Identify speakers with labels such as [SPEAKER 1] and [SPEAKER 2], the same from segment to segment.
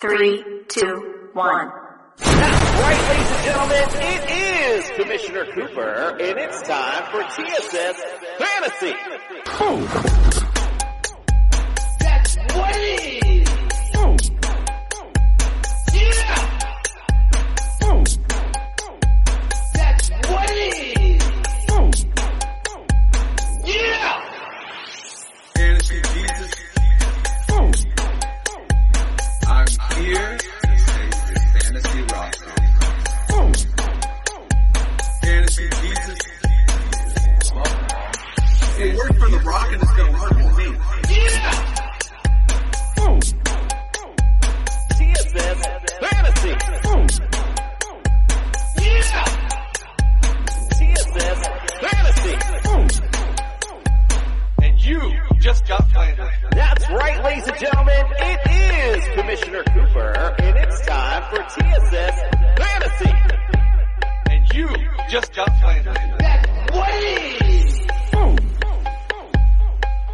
[SPEAKER 1] Three, two, one.
[SPEAKER 2] That's right, ladies and gentlemen, it is Commissioner Cooper, and it's time for TSS Fantasy. That's what it is. You just got planted. That's right, ladies and gentlemen. It is Commissioner Cooper, and it's time for TSS Fantasy. And you just got planted. That's what it is.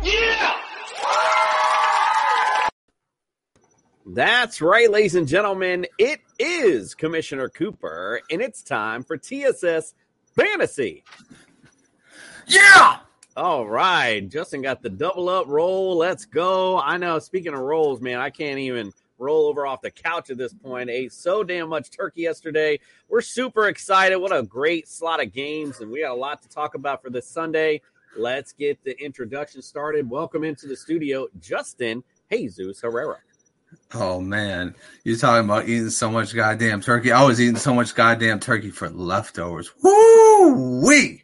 [SPEAKER 2] Yeah.
[SPEAKER 3] That's right, ladies and gentlemen. It is Commissioner Cooper, and it's time for TSS Fantasy.
[SPEAKER 4] Yeah!
[SPEAKER 3] All right. Justin got the double up roll. Let's go. I know, speaking of rolls, man, I can't even roll over off the couch at this point. Ate so damn much turkey yesterday. We're super excited. What a great slot of games, and we got a lot to talk about for this Sunday. Let's get the introduction started. Welcome into the studio, Justin Jesus Herrera.
[SPEAKER 4] Oh man, you're talking about eating so much goddamn turkey. I was eating so much goddamn turkey for leftovers. Woo wee!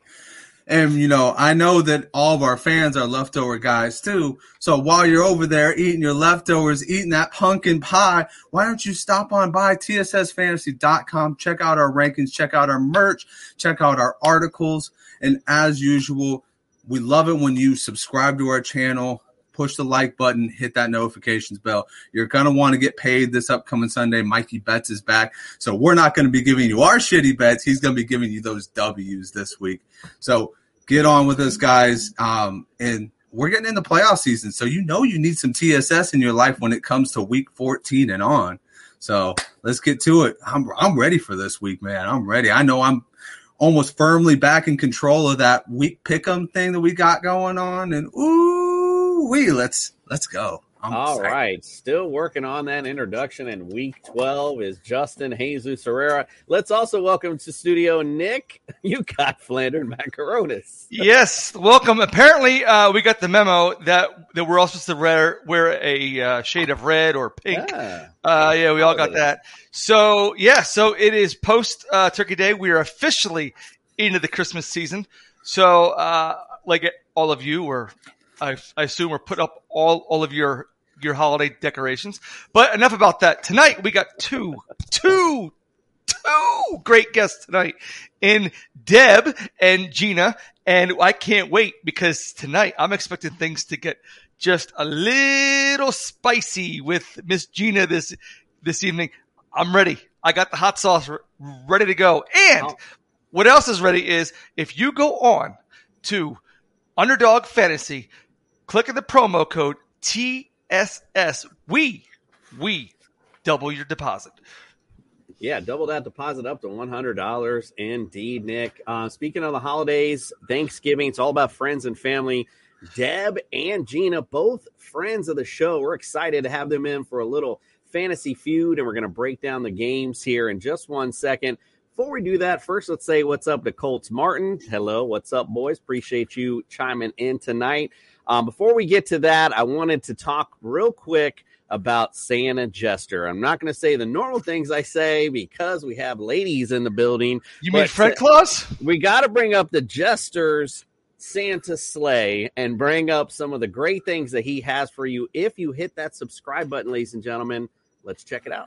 [SPEAKER 4] And you know, I know that all of our fans are leftover guys too. So while you're over there eating your leftovers, eating that pumpkin pie, why don't you stop on by tssfantasy.com, check out our rankings, check out our merch, check out our articles, and as usual, we love it when you subscribe to our channel, push the like button, hit that notifications bell. You're going to want to get paid this upcoming Sunday. Mikey Betts is back. So we're not going to be giving you our shitty bets. He's going to be giving you those W's this week. So get on with us, guys. Um, and we're getting into playoff season. So you know you need some TSS in your life when it comes to week 14 and on. So let's get to it. I'm, I'm ready for this week, man. I'm ready. I know I'm almost firmly back in control of that week pick'em thing that we got going on. And ooh, we let's let's go. I'm
[SPEAKER 3] All
[SPEAKER 4] excited.
[SPEAKER 3] right, still working on that introduction. And week 12 is Justin Jesus Herrera. Let's also welcome to studio Nick. You got Flandern Macaronis.
[SPEAKER 5] yes, welcome. Apparently, uh, we got the memo that that we're all supposed to wear wear a uh, shade of red or pink.
[SPEAKER 3] Yeah.
[SPEAKER 5] Uh, yeah, we all got that. So yeah, so it is post uh, Turkey Day. We are officially into the Christmas season. So uh, like all of you, or I, I assume, or put up all all of your your holiday decorations. But enough about that. Tonight we got two two two great guests tonight in Deb and Gina. And I can't wait because tonight I'm expecting things to get just a little spicy with Miss Gina this this evening. I'm ready. I got the hot sauce ready to go. And
[SPEAKER 3] Oh.
[SPEAKER 5] what else is ready is if you go on to Underdog Fantasy, click on the promo code TSS, we we double your deposit.
[SPEAKER 3] Yeah, double that deposit up to one hundred dollars. Indeed, Nick. Uh, speaking of the holidays, Thanksgiving, it's all about friends and family. Deb and Gina, both friends of the show. We're excited to have them in for a little fantasy feud, and we're going to break down the games here in just one second. Before we do that, first let's say what's up to Colts Martin. Hello, what's up, boys? Appreciate you chiming in tonight. Um, before we get to that, I wanted to talk real quick about Santa Jester. I'm not going to say the normal things I say because we have ladies in the building.
[SPEAKER 5] You mean Fred Claus?
[SPEAKER 3] We got to bring up the Jesters Santa sleigh and bring up some of the great things that he has for you if you hit that subscribe button, ladies and gentlemen. Let's check it out.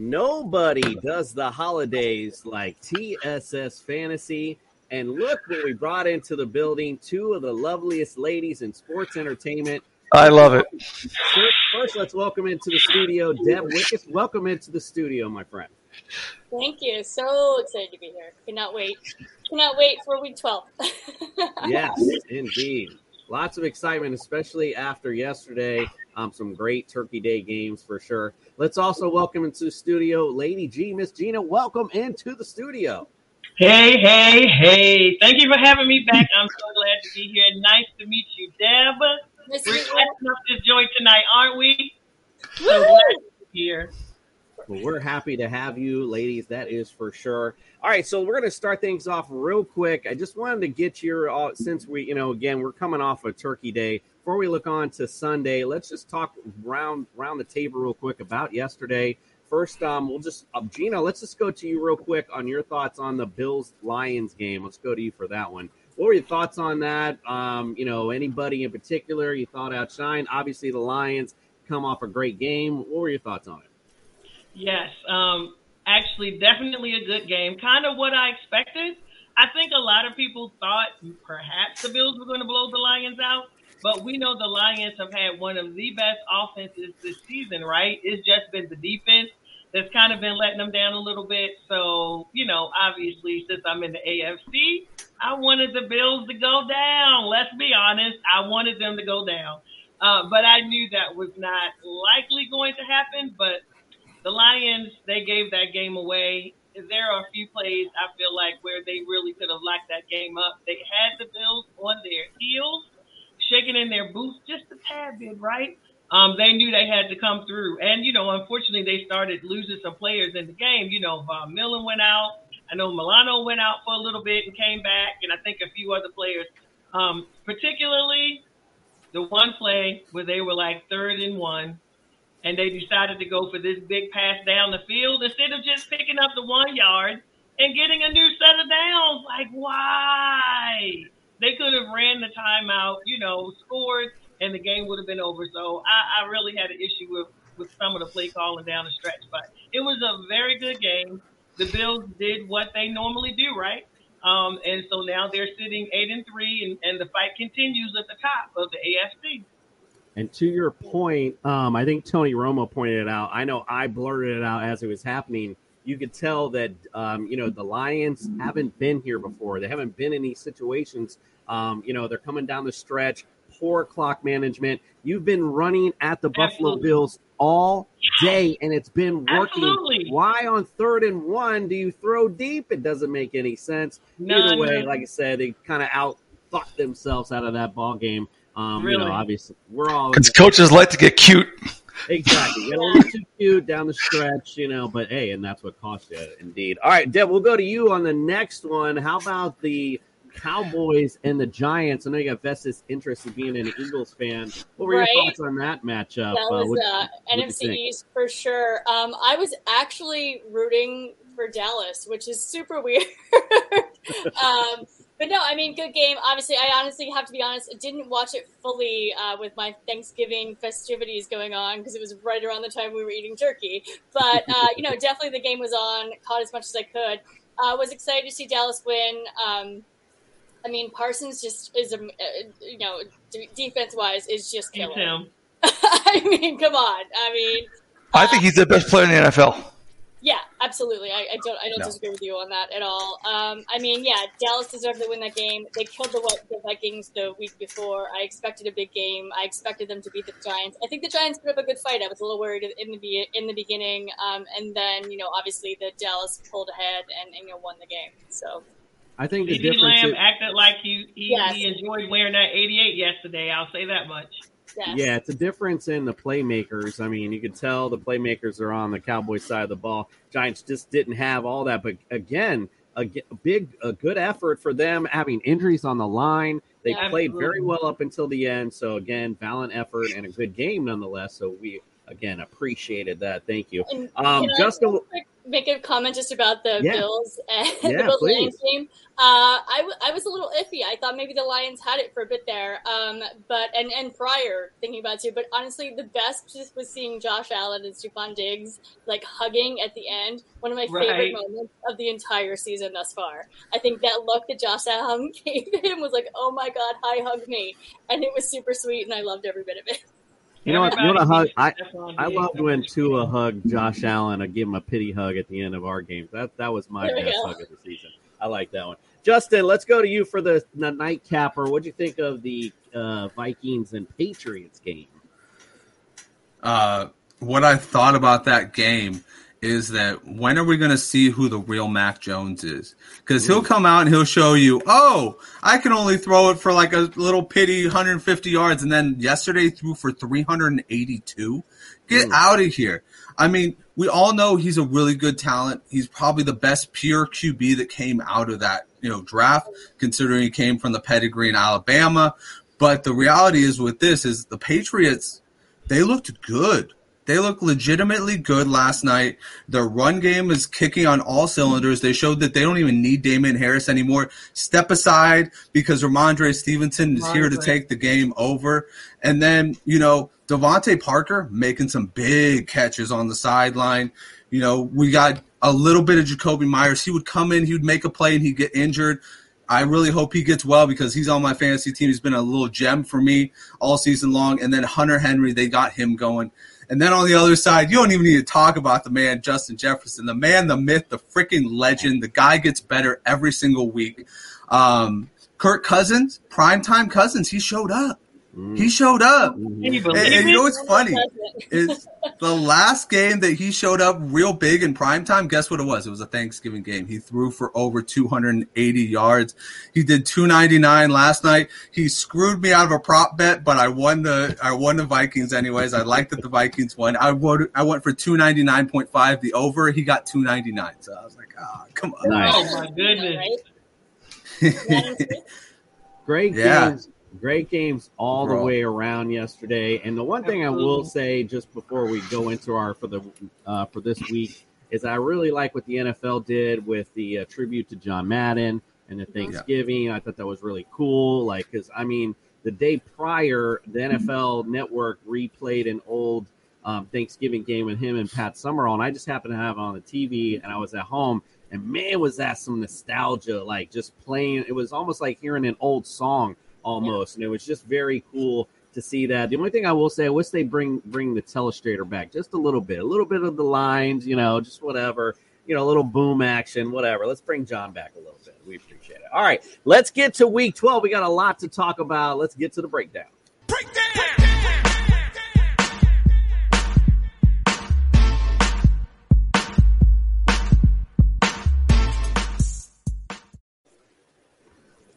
[SPEAKER 3] Nobody does the holidays like TSS Fantasy. And look what we brought into the building two of the loveliest ladies in sports entertainment.
[SPEAKER 5] I love it.
[SPEAKER 3] First, let's welcome into the studio Deb Wickes. Welcome into the studio, my friend.
[SPEAKER 6] Thank you. So excited to be here. Cannot wait. Cannot wait for week 12.
[SPEAKER 3] Yes, indeed. Lots of excitement, especially after yesterday. Um, some great Turkey Day games for sure. Let's also welcome into the studio Lady G, Miss Gina. Welcome into the studio.
[SPEAKER 7] Hey, hey, hey. Thank you for having me back. I'm so glad to be here. Nice to meet you, Deb.
[SPEAKER 6] Miss
[SPEAKER 7] We're
[SPEAKER 6] you.
[SPEAKER 7] catching up this joy tonight, aren't we? So glad to be here.
[SPEAKER 3] Well, we're happy to have you, ladies. That is for sure. All right, so we're going to start things off real quick. I just wanted to get your uh, since we, you know, again, we're coming off of Turkey Day. Before we look on to Sunday, let's just talk round round the table real quick about yesterday. First, um, we'll just uh, Gina, let's just go to you real quick on your thoughts on the Bills Lions game. Let's go to you for that one. What were your thoughts on that? Um, you know, anybody in particular you thought outshined? Obviously, the Lions come off a great game. What were your thoughts on it?
[SPEAKER 7] Yes, um, actually, definitely a good game. Kind of what I expected. I think a lot of people thought perhaps the Bills were going to blow the Lions out, but we know the Lions have had one of the best offenses this season, right? It's just been the defense that's kind of been letting them down a little bit. So, you know, obviously, since I'm in the AFC, I wanted the Bills to go down. Let's be honest. I wanted them to go down. Uh, but I knew that was not likely going to happen. But the Lions, they gave that game away. There are a few plays I feel like where they really could have locked that game up. They had the Bills on their heels, shaking in their boots just a tad bit, right? Um, they knew they had to come through. And, you know, unfortunately, they started losing some players in the game. You know, Von Miller went out. I know Milano went out for a little bit and came back, and I think a few other players. Um, particularly the one play where they were like third and one, and they decided to go for this big pass down the field instead of just picking up the one yard and getting a new set of downs. Like, why? They could have ran the timeout, you know, scored, and the game would have been over. So I, I really had an issue with, with some of the play calling down the stretch. But it was a very good game. The Bills did what they normally do, right? Um, and so now they're sitting eight and three, and, and the fight continues at the top of the AFC.
[SPEAKER 3] And to your point, um, I think Tony Romo pointed it out. I know I blurted it out as it was happening. You could tell that um, you know the Lions haven't been here before. They haven't been in these situations. Um, you know they're coming down the stretch. Poor clock management. You've been running at the Buffalo
[SPEAKER 7] Absolutely.
[SPEAKER 3] Bills all day, and it's been working.
[SPEAKER 7] Absolutely.
[SPEAKER 3] Why on third and one do you throw deep? It doesn't make any sense.
[SPEAKER 7] No,
[SPEAKER 3] Either way, like I said, they kind of out thought themselves out of that ball game. Um, You know,
[SPEAKER 7] Really?
[SPEAKER 3] obviously, we're all
[SPEAKER 5] Because coaches like to get cute.
[SPEAKER 3] Exactly. Get a little too cute down the stretch, you know, but hey, and that's what cost you, indeed. All right, Deb, we'll go to you on the next one. How about the Cowboys and the Giants? I know you got vested interest in being an Eagles fan. What were
[SPEAKER 6] Right.
[SPEAKER 3] your thoughts on that matchup?
[SPEAKER 6] That was
[SPEAKER 3] what-
[SPEAKER 6] uh,
[SPEAKER 3] what'd
[SPEAKER 6] NFC? East for sure. Um, I was actually rooting for Dallas, which is super weird. um, but no, I mean, good game. Obviously, I honestly have to be honest, I didn't watch it fully uh, with my Thanksgiving festivities going on because it was right around the time we were eating turkey. But uh, you know, definitely the game was on. Caught as much as I could. Uh, was excited to see Dallas win. Um, I mean, Parsons just is a uh, you know d- defense wise is just killing.
[SPEAKER 7] him.
[SPEAKER 6] I mean, come on. I mean,
[SPEAKER 5] I think he's the best player in the NFL.
[SPEAKER 6] Yeah, absolutely. I, I don't, I don't
[SPEAKER 4] No.
[SPEAKER 6] disagree with you on that at all. Um, I mean, yeah, Dallas deserved to win that game. They killed the, the Vikings the week before. I expected a big game. I expected them to beat the Giants. I think the Giants put up a good fight. I was a little worried in the in the beginning, um, and then you know, obviously the Dallas pulled ahead and, and you know won the game. So
[SPEAKER 3] I think the difference
[SPEAKER 7] Lamb
[SPEAKER 3] is-
[SPEAKER 7] acted like he he,
[SPEAKER 6] Yes.
[SPEAKER 7] he enjoyed wearing that 88 yesterday. I'll say that much.
[SPEAKER 6] Yes.
[SPEAKER 3] Yeah, it's a difference in the playmakers. I mean, you could tell the playmakers are on the Cowboys side of the ball. Giants just didn't have all that. But again, a big, a good effort for them having injuries on the line. They
[SPEAKER 7] Yeah,
[SPEAKER 3] played very well up until the end. So again, valiant effort and a good game nonetheless. So we again appreciated that. Thank you.
[SPEAKER 6] And
[SPEAKER 3] Um, Justin,
[SPEAKER 6] quick make a comment just about the
[SPEAKER 3] Yeah.
[SPEAKER 6] Bills and
[SPEAKER 3] Yeah,
[SPEAKER 6] the Bills
[SPEAKER 3] please.
[SPEAKER 6] Lions game? Uh, I, w- I was a little iffy. I thought maybe the Lions had it for a bit there, um, but and and prior thinking about it too. But honestly, the best just was seeing Josh Allen and Stefon Diggs like hugging at the end. One of my favorite moments of the entire season thus far. I think that look that Josh Allen gave him was like, "Oh my god, hi, hug me," and it was super sweet, and I loved every bit of it.
[SPEAKER 3] You know what? You know what? a hug. I I loved when Tua hugged Josh Allen. I give him a pity hug at the end of our game. That that was my
[SPEAKER 6] There
[SPEAKER 3] best
[SPEAKER 6] go.
[SPEAKER 3] hug of the season. I like that one. Justin, let's go to you for the, the nightcapper. What'd you think of the uh, Vikings and Patriots game?
[SPEAKER 4] uh, what I thought about that game is that when are we going to see who the real Mac Jones is? Because he'll come out and he'll show you, oh, I can only throw it for like a little pity 150 yards, and then yesterday threw for 382. Get
[SPEAKER 3] Mm.
[SPEAKER 4] out of here! I mean, we all know he's a really good talent. He's probably the best pure QB that came out of that you know draft, considering he came from the pedigree in Alabama. But the reality is with this is the Patriots they looked good. They looked legitimately good last night. Their run game is kicking on all cylinders. They showed that they don't even need Damien Harris anymore. Step aside because Rhamondre Stevenson is here to take the game over. And then, you know, DeVante Parker making some big catches on the sideline. You know, we got a little bit of Jakobi Meyers. He would come in, he would make a play, and he'd get injured. I really hope he gets well because he's on my fantasy team. He's been a little gem for me all season long. And then Hunter Henry, they got him going. And then on the other side, you don't even need to talk about the man, Justin Jefferson, the man, the myth, the freaking legend. The guy gets better every single week. Um, Kirk Cousins, primetime Cousins, he showed up. He showed up. And, and you know
[SPEAKER 7] it?
[SPEAKER 4] what's funny? Is the last game that he showed up real big in prime time, guess what it was? It was a Thanksgiving game. He threw for over 280 yards. He did 299 last night. He screwed me out of a prop bet, but I won the I won the Vikings anyways. I like that the Vikings won. I wrote, I went for 299.5 the over. He got 299. So I was like, ah, come on.
[SPEAKER 3] Nice.
[SPEAKER 7] Oh my goodness.
[SPEAKER 6] Right?
[SPEAKER 3] Great
[SPEAKER 4] Yeah.
[SPEAKER 3] games. Great games all the way around yesterday. And the one thing I will say just before we go into our for the uh, for this week is I really like what the NFL did with the uh, tribute to John Madden and the Thanksgiving. I thought that was really cool. Like, because I mean, the day prior, the NFL Network replayed an old um, Thanksgiving game with him and Pat Summerall, and I just happened to have it on the TV, and I was at home, and man, was that some nostalgia! Like just playing, it was almost like hearing an old song almost, and it was just very cool to see that. The only thing I will say, I wish they bring bring the telestrator back just a little bit, a little bit of the lines, you know, just whatever, you know, a little boom action, whatever. Let's bring John back a little bit. We appreciate it. All right, let's get to week twelve. We got a lot to talk about. Let's get to the breakdown. breakdown.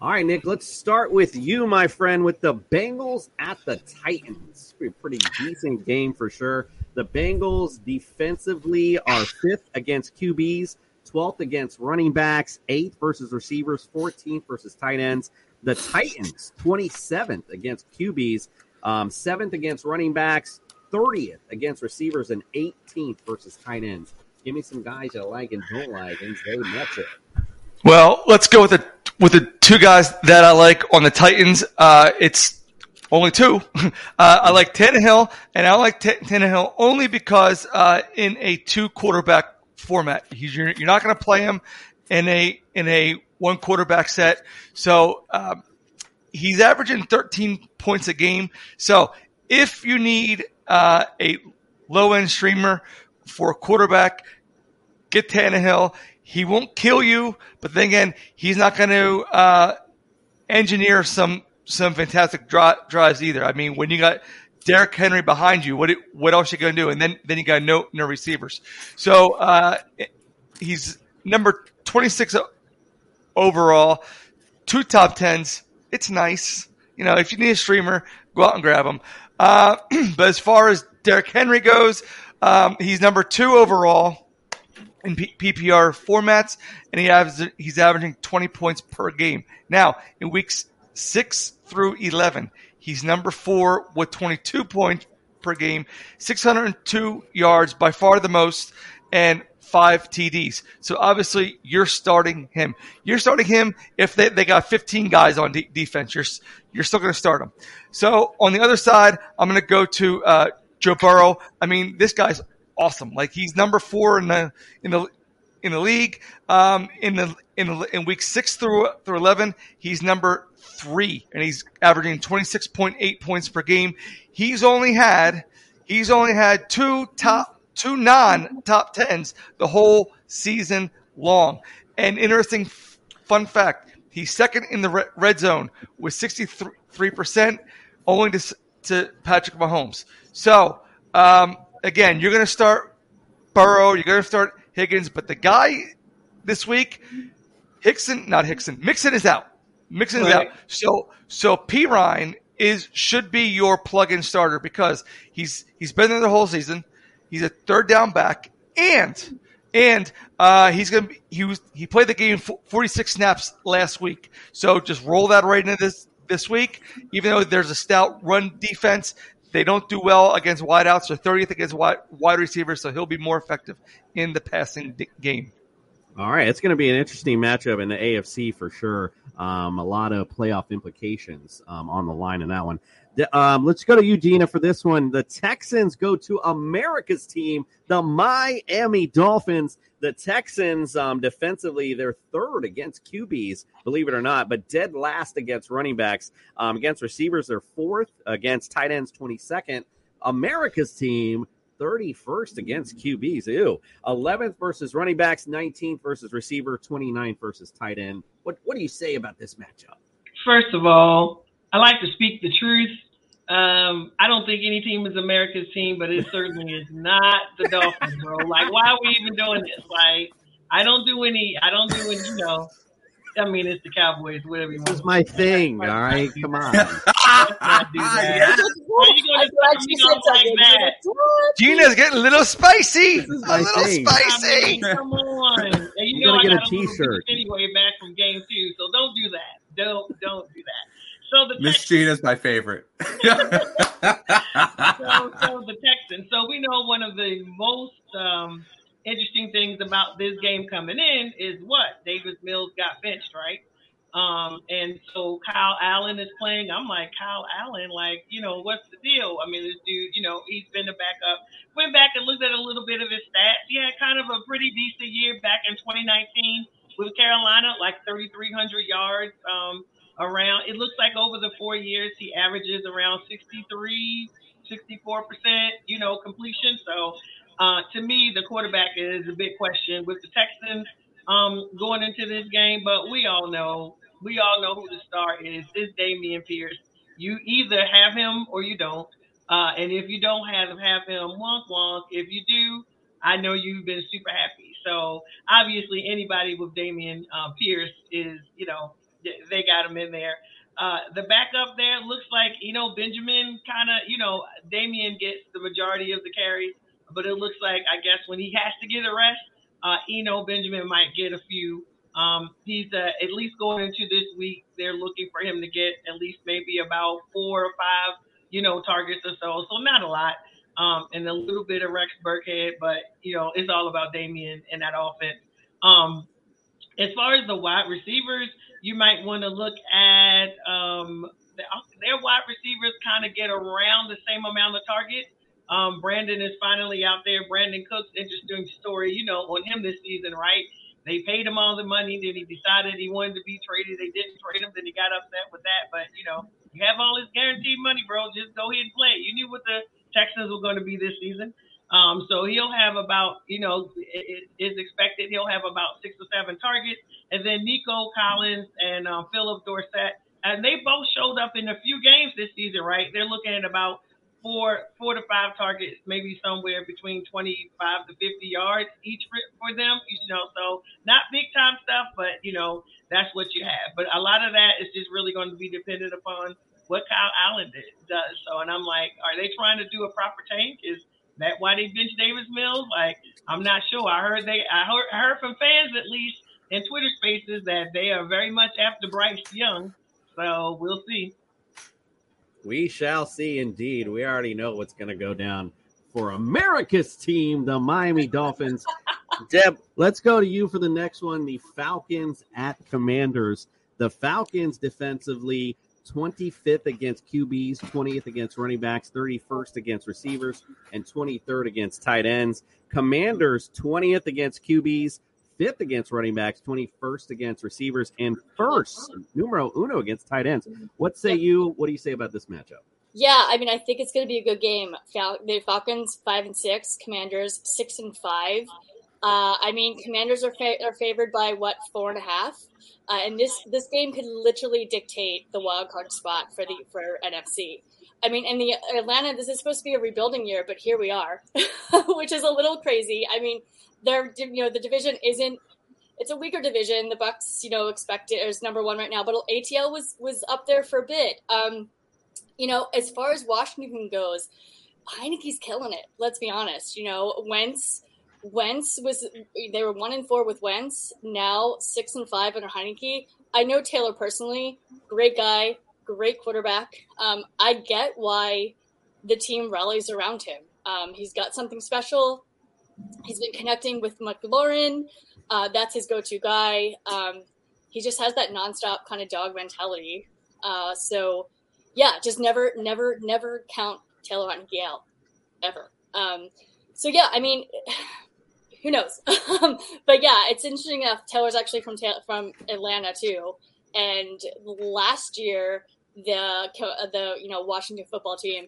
[SPEAKER 3] All right, Nick, let's start with you, my friend, with the Bengals at the Titans. Pretty, pretty decent game for sure. The Bengals defensively are fifth against QBs, 12th against running backs, 8th versus receivers, 14th versus tight ends. The Titans, 27th against QBs, um, 7th against running backs, 30th against receivers, and 18th versus tight ends. Give me some guys you like and don't like, and they match it.
[SPEAKER 5] Well, let's go with the with the two guys that I like on the Titans. Uh, it's only two. Uh, I like Tannehill, and I like T- Tannehill only because uh, in a two quarterback format, he's, you're, you're not going to play him in a in a one quarterback set. So um, he's averaging 13 points a game. So if you need uh, a low end streamer for a quarterback, get Tannehill. He won't kill you, but then again, he's not going to uh, engineer some some fantastic dri- drives either. I mean, when you got Derrick Henry behind you, what what else you going to do? And then then you got no no receivers. So uh, he's number 26 overall, two top tens. It's nice. You know, if you need a streamer, go out and grab him. Uh, but as far as Derrick Henry goes, um, he's number two overall in P- PPR formats, and he has, he's averaging 20 points per game. Now, in weeks six through 11, he's number four with 22 points per game, 602 yards, by far the most, and five TDs. So obviously, you're starting him. You're starting him if they, they got 15 guys on de- defense. You're you're still going to start him. So on the other side, I'm going to go to uh, Joe Burrow. I mean, this guy's awesome. Like he's number four in the in the in the league. Um, in the in the, in week six through through 11, he's number three, and he's averaging 26.8 points per game. He's only had he's only had two top two non top tens the whole season long. And interesting f- fun fact: he's second in the re- red zone with 63 percent, only to to Patrick Mahomes. So um, again, you're going to start Burrow, you're going to start Higgins, but the guy this week, Hickson, not Hickson, Mixon is out. Mixon is
[SPEAKER 7] Right.
[SPEAKER 5] out. So so Perine is should be your plug-in starter because he's he's been there the whole season. He's a third down back, and and uh, he's gonna be, he was he played the game 46 snaps last week. So just roll that right into this this week. Even though there's a stout run defense, they don't do well against wideouts. They're 30th against wide, wide receivers, so he'll be more effective in the passing game.
[SPEAKER 3] All right, it's going to be an interesting matchup in the AFC for sure. Um, a lot of playoff implications um, on the line in that one. The- um, let's go to Eugenia for this one. The Texans go to America's team, the Miami Dolphins. The Texans, um, defensively, they're third against QBs, believe it or not, but dead last against running backs. Um, against receivers, they're fourth. Against tight ends, 22nd. America's team, 31st against QBs. Ew. 11th versus running backs, 19th versus receiver, 29th versus tight end. What what do you say about this matchup?
[SPEAKER 7] First of all, I like to speak the truth. Um, I don't think any team is America's team, but it certainly is not the Dolphins, bro. Like, why are we even doing this? Like, I don't do any. I don't do any. You know, I mean, it's the Cowboys, whatever you want.
[SPEAKER 3] This is my thing. All right, come on.
[SPEAKER 7] Let's do that. Why you gonna
[SPEAKER 8] I'm glad
[SPEAKER 7] tell
[SPEAKER 8] you
[SPEAKER 7] me
[SPEAKER 8] said
[SPEAKER 7] off like that?
[SPEAKER 5] Gina's getting a little spicy. A little
[SPEAKER 3] thing.
[SPEAKER 7] I
[SPEAKER 5] spicy.
[SPEAKER 7] mean, come on. And you
[SPEAKER 3] You're
[SPEAKER 7] know
[SPEAKER 3] gonna
[SPEAKER 7] I
[SPEAKER 3] get a
[SPEAKER 7] got a little
[SPEAKER 3] t-shirt.
[SPEAKER 7] anyway back from game two, so don't do that. Don't don't do that. So the
[SPEAKER 4] Miss
[SPEAKER 7] Texans,
[SPEAKER 4] Gina's my favorite.
[SPEAKER 7] so, so the Texans. So we know one of the most um, interesting things about this game coming in is what Davis Mills got benched, right? Um, and so Kyle Allen is playing. I'm like Kyle Allen, like you know what's the deal? I mean, this dude, you know, he's been a backup. Went back and looked at a little bit of his stats. He had kind of a pretty decent year back in 2019 with Carolina, like 3,300 yards um, around. It looks like over the four years he averages around 63, 64 percent, you know, completion. So uh, to me, the quarterback is a big question with the Texans um, going into this game. But we all know, we all know who the star is. It's Dameon Pierce. You either have him or you don't. Uh, and if you don't have him, have him, wonk wonk. If you do, I know you've been super happy. So obviously, anybody with Dameon uh, Pierce is, you know, they got him in there. Uh, the backup there looks like, you know, Benjamin kind of, you know, Dameon gets the majority of the carries, but it looks like, I guess, when he has to get a rest, uh, Eno Benjamin might get a few. Um, he's uh, at least going into this week. They're looking for him to get at least maybe about four or five, you know, targets or so. So not a lot, um, and a little bit of Rex Burkhead, but you know, it's all about Dameon and that offense. Um, as far as the wide receivers, you might want to look at um, the, their wide receivers kind of get around the same amount of targets. Um, Brandin is finally out there. Brandin Cooks, interesting story, you know, on him this season, right? They paid him all the money. Then he decided he wanted to be traded. They didn't trade him. Then he got upset with that. But, you know, you have all this guaranteed money, bro. Just go ahead and play. You knew what the Texans were going to be this season. Um, so he'll have about, you know, it, is expected he'll have about six or seven targets. And then Nico Collins and um, Phillip Dorsett, and they both showed up in a few games this season, right? They're looking at about four four to five targets, maybe somewhere between 25 to 50 yards each for, for them. You know, so not big time stuff, but you know that's what you have. But a lot of that is just really going to be dependent upon what Kyle Allen did, does. So, and I'm like, are they trying to do a proper tank? Is that why they benched Davis Mills? Like, I'm not sure. I heard they, I heard, I heard from fans at least in Twitter Spaces that they are very much after Bryce Young. So we'll see.
[SPEAKER 3] We shall see indeed. We already know what's going to go down for America's team, the Miami Dolphins. Deb, let's go to you for the next one the Falcons at Commanders. The Falcons defensively 25th against QBs, 20th against running backs, 31st against receivers, and 23rd against tight ends. Commanders 20th against QBs, fifth against running backs, 21st against receivers, and first, numero uno against tight ends. What say you? What do you say about this matchup?
[SPEAKER 6] Yeah, I mean, I think it's going to be a good game. Fal- the Falcons five and six, Commanders six and five. Uh, I mean, Commanders are fa- are favored by what four and a half, uh, and this this game could literally dictate the wild card spot for the for NFC. I mean, in the Atlanta, this is supposed to be a rebuilding year, but here we are, which is a little crazy. I mean, they're you know the division isn't it's a weaker division. The Bucks, you know, expect it as number one right now, but ATL was was up there for a bit. Um, you know, as far as Washington goes, Heinicke's killing it. Let's be honest. You know, Wentz, Wentz was they were one and four with Wentz. Now six and five under Heinicke. I know Taylor personally, great guy, great quarterback. Um, I get why the team rallies around him. Um, he's got something special. He's been connecting with McLaurin. Uh, that's his go-to guy. Um, he just has that nonstop kind of dog mentality. Uh, so yeah, just never, never, never count Taylor Heinicke out ever. Um, so yeah, I mean, who knows? but yeah, it's interesting enough. Taylor's actually from from Atlanta too, and last year the the you know Washington football team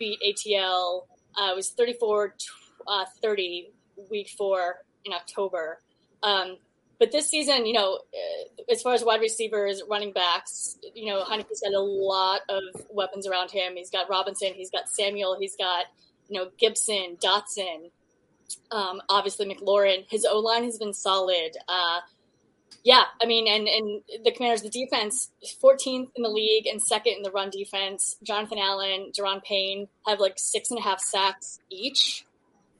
[SPEAKER 6] Beat ATL. Uh, it was 34 uh, 30 week four in October. Um, but this season, you know, uh, as far as wide receivers, running backs, you know, Heinicke's got a lot of weapons around him. He's got Robinson, he's got Samuel, he's got, you know, Gibson, Dotson, um, obviously McLaurin. His O line has been solid. Uh, yeah, I mean, and and the Commanders, the defense, 14th in the league and second in the run defense. Jonathan Allen, Jerron Payne have like six and a half sacks each.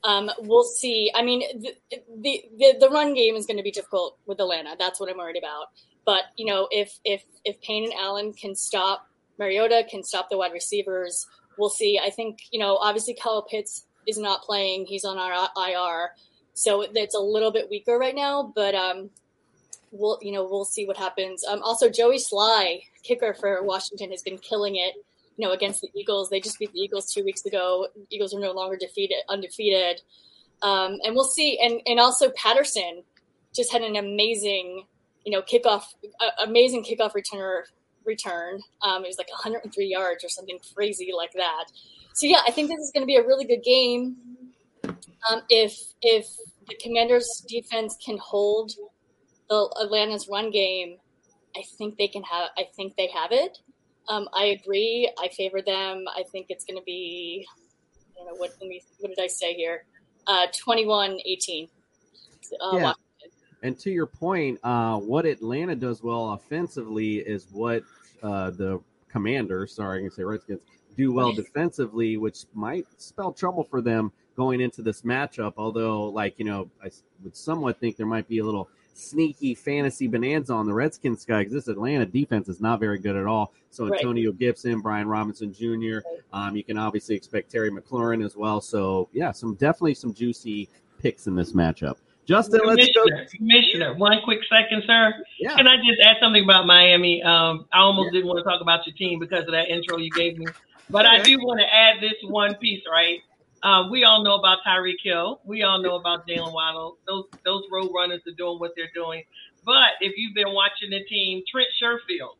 [SPEAKER 6] Um, we'll see. I mean, the, the the the run game is going to be difficult with Atlanta. That's what I'm worried about. But you know, if if if Payne and Allen can stop Mariota, can stop the wide receivers, we'll see. I think you know, obviously, Kyle Pitts is not playing. He's on our IR, so it's a little bit weaker right now. But um, we'll you know we'll see what happens. Um, also, Joey Slye, kicker for Washington, has been killing it. You know, against the Eagles, they just beat the Eagles two weeks ago. Eagles are no longer defeated, undefeated, um, and we'll see. And and also Patterson just had an amazing, you know, kickoff, uh, amazing kickoff returner return. Um, it was like 103 yards or something crazy like that. So yeah, I think this is going to be a really good game. Um, if if the Commanders' defense can hold the Atlanta's run game, I think they can have. I think they have it. Um, I agree. I favor them. I think it's going to be. I don't know what. Let me, what did I say here? Uh, 21-18. Uh,
[SPEAKER 3] Yeah. And to your point, uh, what Atlanta does well offensively is what uh, the Commanders, sorry, I can say Redskins, do well defensively, which might spell trouble for them going into this matchup. Although, like you know, I would somewhat think there might be a little sneaky fantasy bonanza on the Redskins guy because this Atlanta defense is not very good at all. So
[SPEAKER 6] Right.
[SPEAKER 3] Antonio Gibson, Brian Robinson Jr. Um, you can obviously expect Terry McLaurin as well. So yeah, some definitely some juicy picks in this matchup. Justin, let's go.
[SPEAKER 7] Commissioner, Commissioner, one quick second, sir.
[SPEAKER 3] Yeah.
[SPEAKER 7] Can I just add something about Miami? Um, I almost didn't want to talk about your team because of that intro you gave me, but I do want to add this one piece, right? Um, we all know about Tyreek Hill. We all know about Jaylen Waddle. Those those road runners are doing what they're doing. But if you've been watching the team, Trent Sherfield,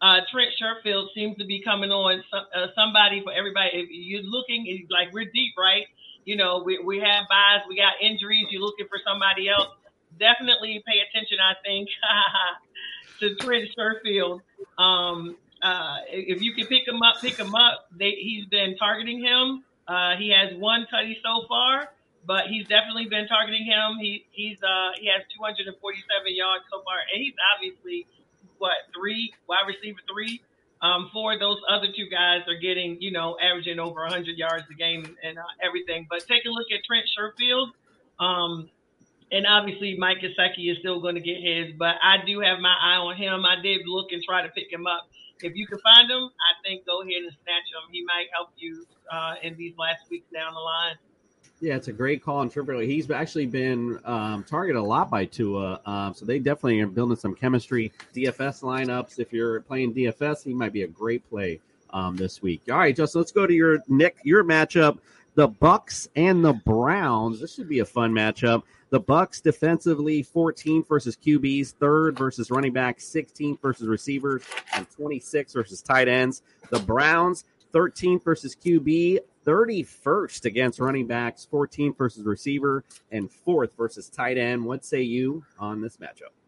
[SPEAKER 7] uh, Trent Sherfield seems to be coming on some, uh, somebody for everybody. If you're looking, like we're deep, right? You know, we, we have buys, we got injuries. You're looking for somebody else. Definitely pay attention, I think, to Trent Sherfield. Um, uh, if you can pick him up, pick him up. They, he's been targeting him. Uh, he has one tutty so far, but he's definitely been targeting him. He he's uh, he has 247 yards so far, and he's obviously what three wide receiver three. Um, four of those other two guys are getting, you know, averaging over 100 yards a game and uh, everything. But take a look at Trent Sherfield. Um, and obviously Mike Gesicki is still going to get his, but I do have my eye on him. I did look and try to pick him up. If you can find him, I think go ahead and snatch him. He might help you uh, in these last weeks down the line.
[SPEAKER 3] Yeah, it's a great call on Tripper. He's actually been um, targeted a lot by Tua, um, so they definitely are building some chemistry. DFS lineups. If you're playing DFS, he might be a great play um, this week. All right, Justin, let's go to your Nick your matchup: the Bucks and the Browns. This should be a fun matchup. The Bucks defensively 14th versus QBs, third versus running backs, 16th versus receivers, and 26 versus tight ends. The Browns 13th versus QB, 31st against running backs, 14th versus receiver, and fourth versus tight end. What say you on this matchup?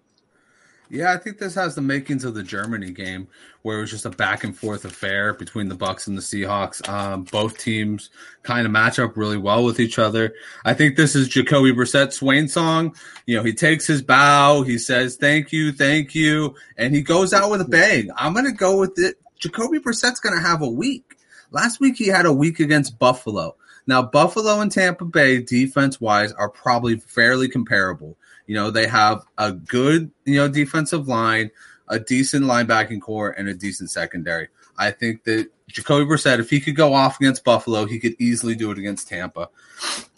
[SPEAKER 4] Yeah, I think this has the makings of the Germany game, where it was just a back and forth affair between the Bucks and the Seahawks. Um, both teams kind of match up really well with each other. I think this is Jacoby Brissett's Swain song. You know, he takes his bow, he says "Thank you, thank you," and he goes out with a bang. I'm gonna go with it. Jacoby Brissett's gonna have a week. Last week he had a week against Buffalo. Now Buffalo and Tampa Bay defense wise are probably fairly comparable. You know, they have a good, you know, defensive line, a decent linebacking core, and a decent secondary. I think that Jacoby Brissett, if he could go off against Buffalo, he could easily do it against Tampa.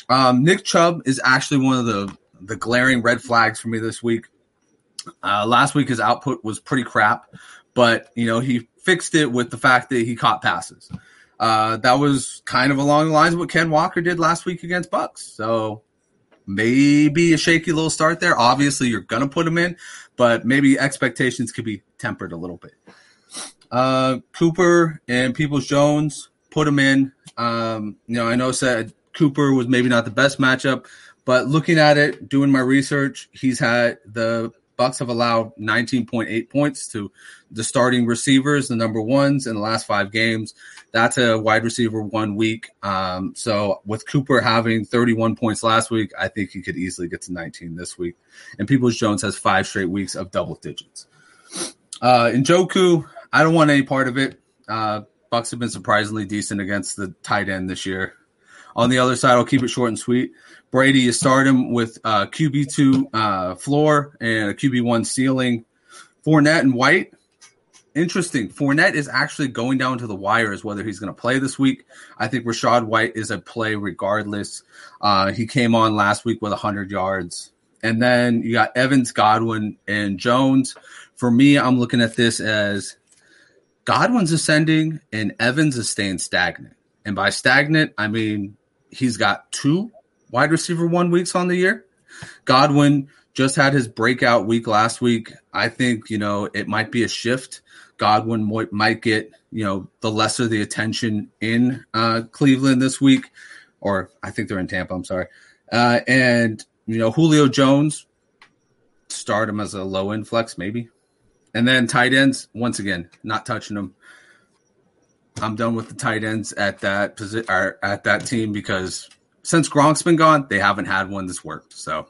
[SPEAKER 4] Um, Nick Chubb is actually one of the the glaring red flags for me this week. Uh, last week his output was pretty crap, but you know he fixed it with the fact that he caught passes. Uh, that was kind of along the lines of what Ken Walker did last week against Bucks. So maybe a shaky little start there. Obviously, you're gonna put him in, but maybe expectations could be tempered a little bit. Uh, Cooper and Peoples Jones put him in. Um, you know, I know said Cooper was maybe not the best matchup, but looking at it, doing my research, he's had the Bucks have allowed 19.8 points to the starting receivers, the number ones in the last five games. That's a wide receiver one week. Um, so with Cooper having 31 points last week, I think he could easily get to 19 this week. And Peoples Jones has five straight weeks of double digits. Uh, Njoku, I don't want any part of it. Uh, Bucks have been surprisingly decent against the tight end this year. On the other side, I'll keep it short and sweet. Brady, you start him with uh, QB2 uh, floor and a QB1 ceiling. Fournette and White. Interesting. Fournette is actually going down to the wires whether he's going to play this week. I think Rachaad White is a play regardless. Uh, he came on last week with 100 yards. And then you got Evans, Godwin, and Jones. For me, I'm looking at this as Godwin's ascending and Evans is staying stagnant. And by stagnant, I mean he's got two wide receiver one weeks on the year. Godwin just had his breakout week last week. I think, you know, it might be a shift. Godwin might, get, you know, the lesser the attention in uh, Cleveland this week, or I think they're in Tampa. I'm sorry. Uh, and, you know, Julio Jones, start him as a low end flex, maybe. And then tight ends, once again, not touching them. I'm done with the tight ends at that position at that team because since Gronk's been gone, they haven't had one that's worked. So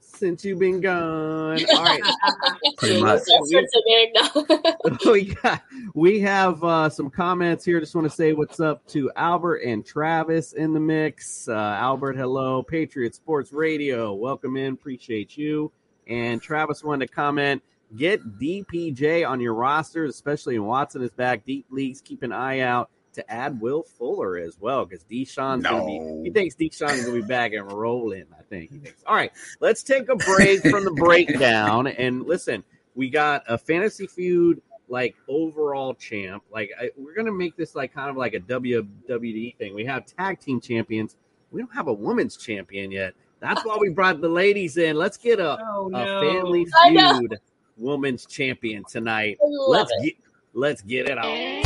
[SPEAKER 3] since you've been gone. All right.
[SPEAKER 4] Pretty much.
[SPEAKER 6] That's what's so big now.
[SPEAKER 3] we got we have uh, some comments here. Just want to say what's up to Albert and Travis in the mix. Uh, Albert, hello. Patriot Sports Radio, welcome in. Appreciate you. And Travis wanted to comment. Get DPJ on your rosters, especially when Watson is back. Deep leagues, keep an eye out to add Will Fuller as well because Deshaun's gonna be. He thinks Deshaun's gonna be back and rolling. I think he thinks. All right, let's take a break from the breakdown and listen. We got a fantasy feud like overall champ. Like I, we're gonna make this like kind of like a WWE thing. We have tag team champions. We don't have a women's champion yet. That's why we brought the ladies in. Let's get a,
[SPEAKER 7] Oh,
[SPEAKER 3] a family feud women's champion tonight. Let's
[SPEAKER 6] it.
[SPEAKER 3] get let's get it on.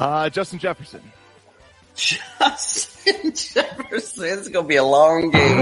[SPEAKER 9] Uh, Justin Jefferson.
[SPEAKER 10] Justin Jefferson. It's to be a long game.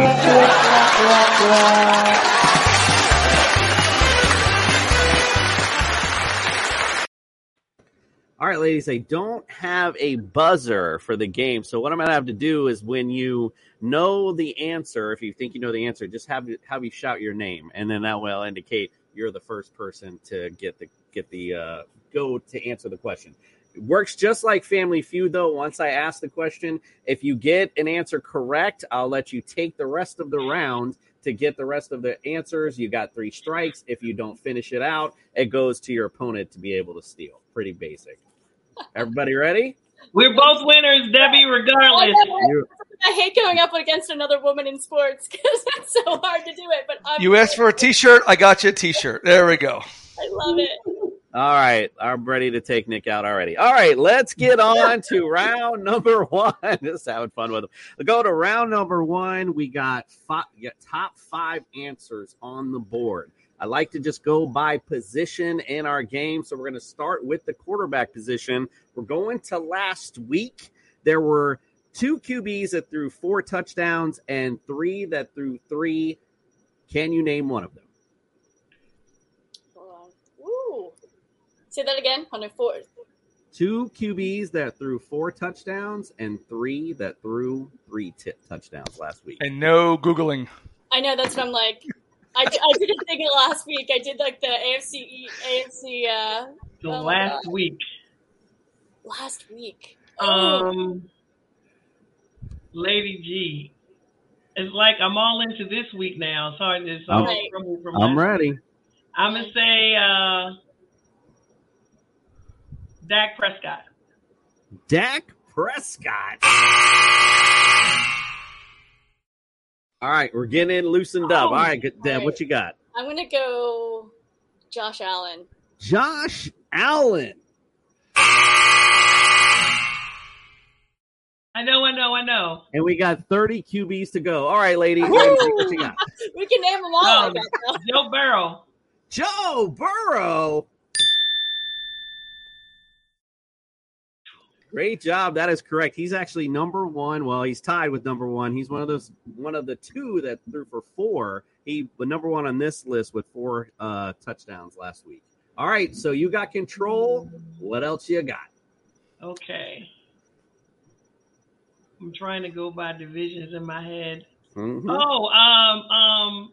[SPEAKER 3] All right, ladies, I don't have a buzzer for the game. So what I'm gonna have to do is when you know the answer, if you think you know the answer, just have have you shout your name, and then that will indicate you're the first person to get the get the uh, go to answer the question. It works just like Family Feud, though. Once I ask the question, if you get an answer correct, I'll let you take the rest of the round to get the rest of the answers. You got three strikes. If you don't finish it out, it goes to your opponent to be able to steal. Pretty basic. Everybody ready?
[SPEAKER 7] We're both winners, Debbie, regardless.
[SPEAKER 3] Oh,
[SPEAKER 6] I hate going up against another woman in sports because it's so hard to do it. But I'm,
[SPEAKER 5] You asked for a T-shirt. I got you a T-shirt. There we go.
[SPEAKER 6] I love it.
[SPEAKER 3] All right, I'm ready to take Nick out already. All right, let's get on to round number one. Just having fun with. We'll go to round number one. We got, five, we got top five answers on the board. I like to just go by position in our game. So we're going to start with the quarterback position. We're going to last week. There were two QBs that threw four touchdowns and three that threw three. Can you name one of them?
[SPEAKER 6] Hold on. Ooh. Say that again. On a
[SPEAKER 3] two QBs that threw four touchdowns and three that threw three t- touchdowns last week.
[SPEAKER 5] And no googling.
[SPEAKER 6] I know that's what I'm like. I, I didn't think it last week. I did like the AFC E- AFC uh,
[SPEAKER 7] So
[SPEAKER 6] Oh
[SPEAKER 7] last
[SPEAKER 6] God.
[SPEAKER 7] week,
[SPEAKER 6] last week. Oh,
[SPEAKER 7] um, Lady G. It's like I'm all into this week now. Sorry, this
[SPEAKER 3] I'm-
[SPEAKER 7] all from, from
[SPEAKER 3] I'm ready.
[SPEAKER 7] week. I'm gonna say uh, Dak Prescott.
[SPEAKER 3] Dak Prescott. All right, we're getting it loosened up.
[SPEAKER 7] Oh,
[SPEAKER 3] All right, good, Deb,
[SPEAKER 6] right.
[SPEAKER 3] what you got?
[SPEAKER 6] I'm gonna go Josh Allen.
[SPEAKER 3] Josh Allen.
[SPEAKER 7] I know, I know, I know.
[SPEAKER 3] And we got 30 QBs to go. All right, lady. What you got?
[SPEAKER 6] We can name them all.
[SPEAKER 7] Um. Joe Burrow.
[SPEAKER 3] Joe Burrow. Great job. That is correct. He's actually number one. Well, he's tied with number one. He's one of those one of the two that threw for four. He was number one on this list with four uh, touchdowns last week. All right, so you got control. What else you got?
[SPEAKER 7] Okay. I'm trying to go by divisions in my head.
[SPEAKER 3] Mhm.
[SPEAKER 7] Oh, um, um,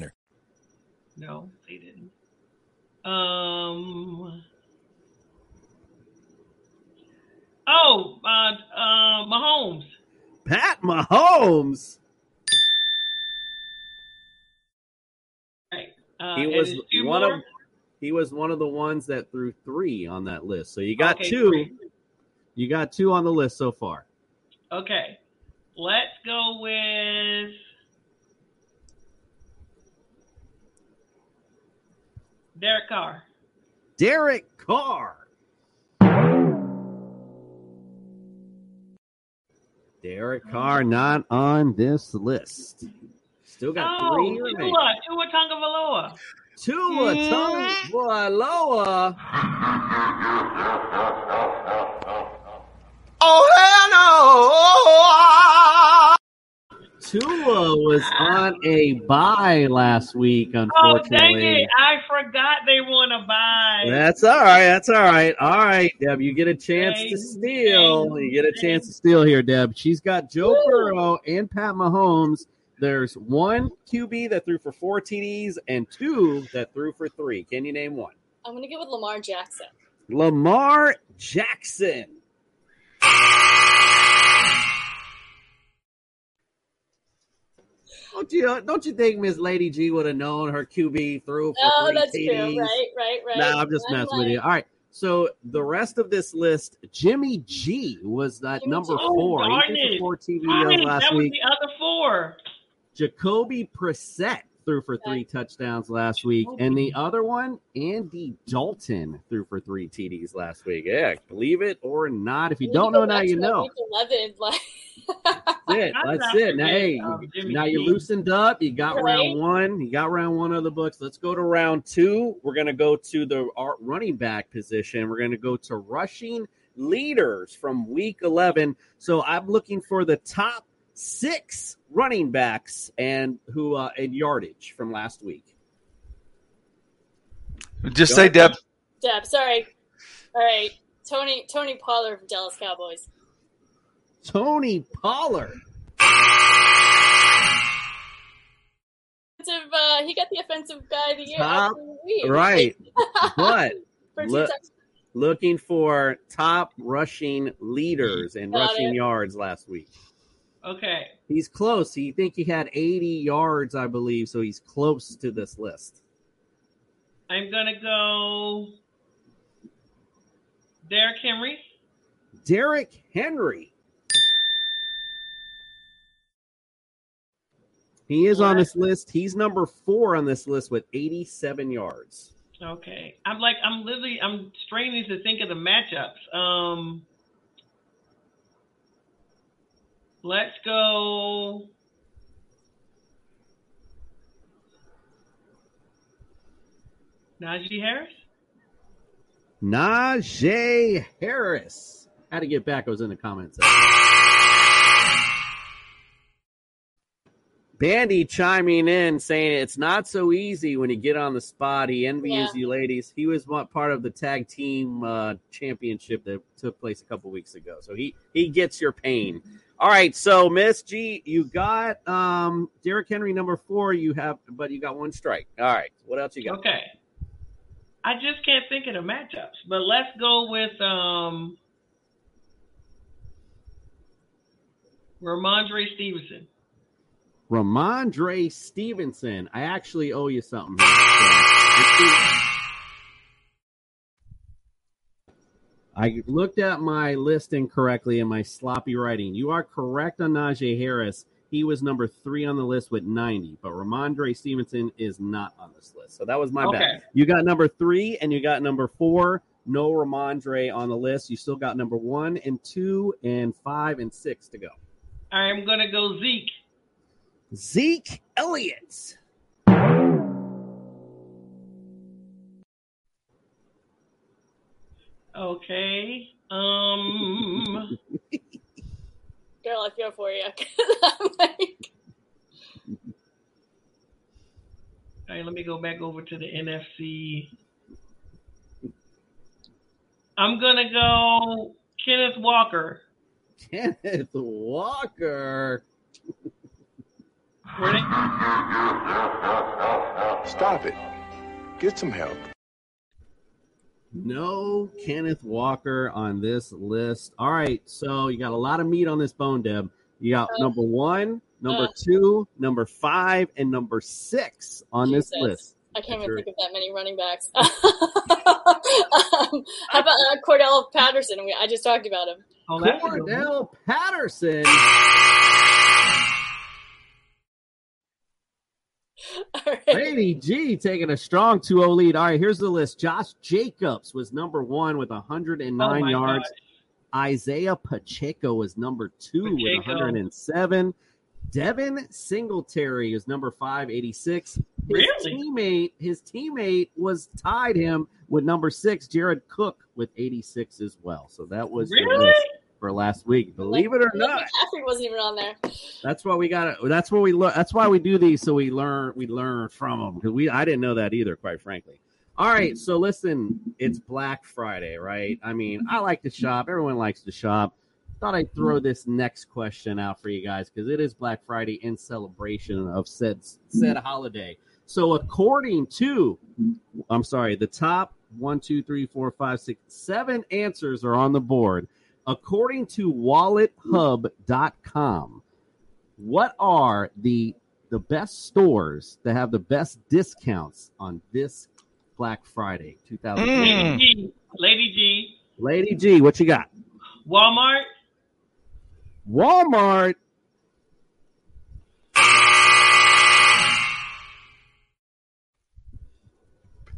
[SPEAKER 7] No, they didn't. Um, oh, uh, uh, Mahomes.
[SPEAKER 3] Pat Mahomes.
[SPEAKER 7] Right. Uh,
[SPEAKER 3] He was one
[SPEAKER 7] more?
[SPEAKER 3] of He was one of the ones that threw three on that list. So you got
[SPEAKER 7] Okay,
[SPEAKER 3] two.
[SPEAKER 7] three.
[SPEAKER 3] You got two on the list so far.
[SPEAKER 7] Okay. Let's go with Derek Carr.
[SPEAKER 3] Derek Carr. Derek Carr not on this list. Still got
[SPEAKER 7] Oh,
[SPEAKER 3] three
[SPEAKER 7] Tua,
[SPEAKER 3] remaining.
[SPEAKER 7] Tua Tagovailoa.
[SPEAKER 3] Tua Tagovailoa.
[SPEAKER 10] Oh,
[SPEAKER 3] Tua was on a bye last week,
[SPEAKER 7] oh,
[SPEAKER 3] unfortunately.
[SPEAKER 7] Oh, dang it. I forgot they won a bye.
[SPEAKER 3] That's all right. That's all right. All right, Deb. You get a chance to steal. You get a chance to steal here, Deb. She's got Joe Burrow and Pat Mahomes. There's one QB that threw for four TDs and two that threw for three. Can you name one?
[SPEAKER 6] I'm gonna go with Lamar Jackson.
[SPEAKER 3] Lamar Jackson. Don't you don't you think Miss Lady G would have known her QB threw for
[SPEAKER 6] Oh,
[SPEAKER 3] three
[SPEAKER 6] that's
[SPEAKER 3] TDs?
[SPEAKER 6] true. Right, right, right.
[SPEAKER 3] Nah, I'm just
[SPEAKER 6] I'm
[SPEAKER 3] messing with you. All right. So the rest of this list, Jimmy G was that number
[SPEAKER 7] Oh,
[SPEAKER 3] four.
[SPEAKER 7] darn
[SPEAKER 3] he threw four TVs
[SPEAKER 7] Darn it,
[SPEAKER 3] last
[SPEAKER 7] that was
[SPEAKER 3] week.
[SPEAKER 7] the other four.
[SPEAKER 3] Jacoby Brissett threw for three touchdowns last week, and the other one, Andy Dalton, threw for three TDs last week. Yeah, believe it or not. If you don't know now, you know.
[SPEAKER 6] Eleven, like
[SPEAKER 3] That's it. That's it. Now, hey, now you loosened up. You got
[SPEAKER 6] Right.
[SPEAKER 3] round one. You got round one of the books. Let's go to round two. We're going to go to the our running back position. We're going to go to rushing leaders from week 11. So I'm looking for the top six running backs and who uh, in yardage from last week.
[SPEAKER 5] Just say Deb.
[SPEAKER 6] Deb. Sorry. All right, Tony Tony Pollard from Dallas Cowboys.
[SPEAKER 3] Tony Pollard.
[SPEAKER 6] Uh, he got the offensive guy of the year.
[SPEAKER 3] Top,
[SPEAKER 6] week.
[SPEAKER 3] right. But
[SPEAKER 6] For
[SPEAKER 3] look- looking for top rushing leaders and
[SPEAKER 6] Got
[SPEAKER 3] rushing
[SPEAKER 6] it.
[SPEAKER 3] yards last week.
[SPEAKER 7] Okay.
[SPEAKER 3] He's close. He think he had 80 yards, I believe, so he's close to this list.
[SPEAKER 7] I'm gonna go Derrick Henry.
[SPEAKER 3] Derrick Henry. He is on this list. He's number four on this list with 87 yards.
[SPEAKER 7] Okay. I'm like I'm literally I'm straining to think of the matchups. Um let's go Najee Harris?
[SPEAKER 3] Najee Harris. Had to get back. I was in the comments. Bandy chiming in saying it's not so easy when you get on the spot. He envies
[SPEAKER 6] Yeah.
[SPEAKER 3] you ladies. He was one part of the tag team uh, championship that took place a couple weeks ago. So he he gets your pain. All right, so Miss G, you got um Derrick Henry number four. You have, but you got one strike. All right, what else you got?
[SPEAKER 7] Okay. I just can't think of the matchups, but let's go with um Rhamondre Stevenson.
[SPEAKER 3] Rhamondre Stevenson. I actually owe you something. I looked at my list incorrectly in my sloppy writing. You are correct on Najee Harris. He was number three on the list with 90, but Rhamondre Stevenson is not on this list. So that was my
[SPEAKER 7] Okay.
[SPEAKER 3] bad. You got number three and you got number four. No Rhamondre on the list. You still got number one and two and five and six to go.
[SPEAKER 7] I'm gonna go Zeke.
[SPEAKER 3] Zeke Elliott.
[SPEAKER 7] Okay. Um
[SPEAKER 6] Girl, I feel for you. 'Cause I'm like,
[SPEAKER 7] all right, let me go back over to the NFC. I'm gonna go Kenneth Walker.
[SPEAKER 3] Kenneth Walker.
[SPEAKER 9] Stop it. Get some help.
[SPEAKER 3] No Kenneth Walker on this list. All right, so you got a lot of meat on this bone, Deb. You got number one, number
[SPEAKER 6] Uh.
[SPEAKER 3] two, number five, and number six on this
[SPEAKER 6] Jesus.
[SPEAKER 3] list.
[SPEAKER 6] I can't even
[SPEAKER 3] Sure.
[SPEAKER 6] think of that many running backs. um, how about uh, Cordarrelle Patterson? We, I just talked about him.
[SPEAKER 7] Oh, that's a good one.
[SPEAKER 3] Cordarrelle Patterson. Lady G taking a strong 2 0 lead. All right, here's the list. Josh Jacobs was number one with 109
[SPEAKER 7] Oh,
[SPEAKER 3] yards.
[SPEAKER 7] gosh.
[SPEAKER 3] Isaiah Pacheco was number two with 107. Devin Singletary is number 586. His
[SPEAKER 7] Really?
[SPEAKER 3] teammate, his teammate was tied him with number six, Jared Cook, with 86 as well. So that was the
[SPEAKER 7] Really?
[SPEAKER 3] For last week. Believe it or not.
[SPEAKER 6] McCaffrey wasn't even on there.
[SPEAKER 3] That's why we got to That's what we learn. That's why we do these, so we learn. We learn from them because we. I didn't know that either, quite frankly. All right, so listen, it's Black Friday, right? I mean, I like to shop. Everyone likes to shop. Thought I'd throw mm-hmm. this next question out for you guys because it is Black Friday in celebration of said said holiday. So, according to, I'm sorry, the top one, two, three, four, five, six, seven answers are on the board. According to WalletHub.com, what are the the best stores that have the best discounts on this Black Friday 2020?
[SPEAKER 7] Lady G. Lady G.
[SPEAKER 3] Lady G, what you got?
[SPEAKER 7] Walmart.
[SPEAKER 3] Walmart.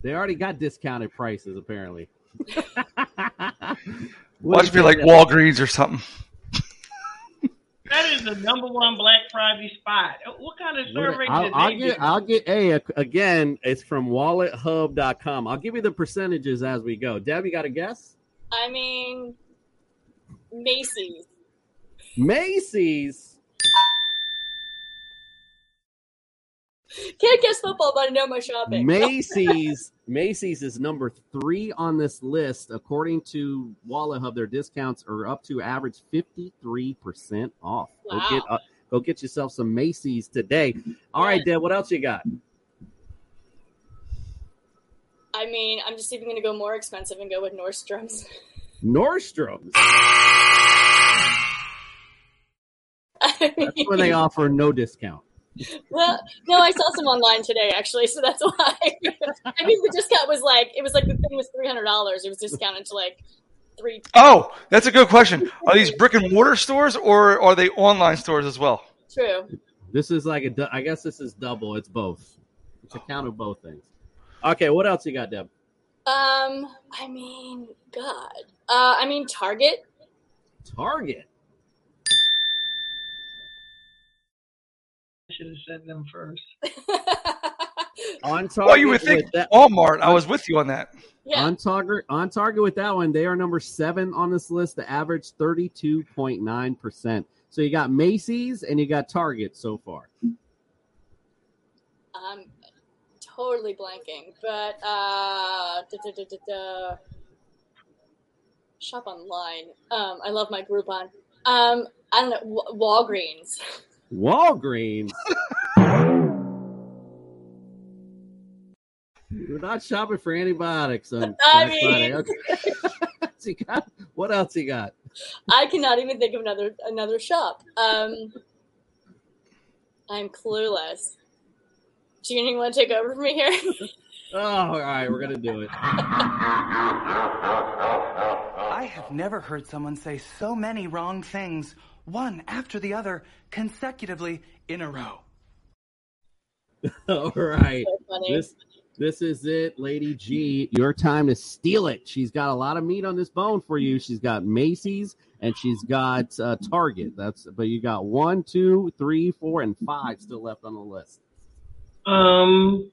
[SPEAKER 3] They already got discounted prices, apparently.
[SPEAKER 5] Watch me like Walgreens or something.
[SPEAKER 7] That is the number one Black Friday spot. What kind of survey
[SPEAKER 3] I'll,
[SPEAKER 7] did
[SPEAKER 3] I'll
[SPEAKER 7] they
[SPEAKER 3] get.
[SPEAKER 7] do?
[SPEAKER 3] I'll get. Hey, uh, again, it's from WalletHub.com. I'll give you the percentages as we go. Deb, you got a guess?
[SPEAKER 6] I mean, Macy's.
[SPEAKER 3] Macy's.
[SPEAKER 6] Can't guess football, but I know my shopping.
[SPEAKER 3] Macy's Macy's is number three on this list. According to Wallet Hub, their discounts are up to average fifty three percent off.
[SPEAKER 6] Wow.
[SPEAKER 3] Go get uh, go get yourself some Macy's today. All right, Deb, what else you got?
[SPEAKER 6] I mean, I'm just even going to go more expensive and go with Nordstrom's.
[SPEAKER 3] Nordstrom's. That's where they offer no discount.
[SPEAKER 6] Well, no, I saw some online today actually, so that's why. I mean, the discount was like it was like the thing was three hundred dollars. It was discounted to like three.
[SPEAKER 5] Oh, that's a good question. Are these brick and mortar stores or are they online stores as well?
[SPEAKER 6] True.
[SPEAKER 3] This is like a. I guess this is double. It's both. It's a count of both things. Okay, what else you got, Deb?
[SPEAKER 6] Um, I mean, God. Uh, I mean, Target.
[SPEAKER 3] Target.
[SPEAKER 7] Should have said them first.
[SPEAKER 3] On Target.
[SPEAKER 5] Well, you would think
[SPEAKER 3] that-
[SPEAKER 5] Walmart. I was with you on that.
[SPEAKER 3] On target, on target with that one, they are number seven on this list. The average thirty-two point nine percent. So you got Macy's and you got Target so far.
[SPEAKER 6] I'm totally blanking, but uh, da, da, da, da, da. shop online. Um, I love my Groupon. Um, I don't know, Wa- Walgreens.
[SPEAKER 3] Walgreens. You're not shopping for antibiotics on
[SPEAKER 6] I
[SPEAKER 3] Black
[SPEAKER 6] mean-
[SPEAKER 3] Okay. So you got- what else you got?
[SPEAKER 6] I cannot even think of another another shop. Um, I'm clueless. Junior, you want to take over from me here?
[SPEAKER 3] Oh, all right, we're gonna do it.
[SPEAKER 11] I have never heard someone say so many wrong things, one after the other, consecutively in a row.
[SPEAKER 3] All right.
[SPEAKER 6] So.
[SPEAKER 3] This this is it, Lady G. Your time to steal it. She's got a lot of meat on this bone for you. She's got Macy's and she's got uh, Target. That's but you got one, two, three, four, and five still left on the list.
[SPEAKER 7] Um,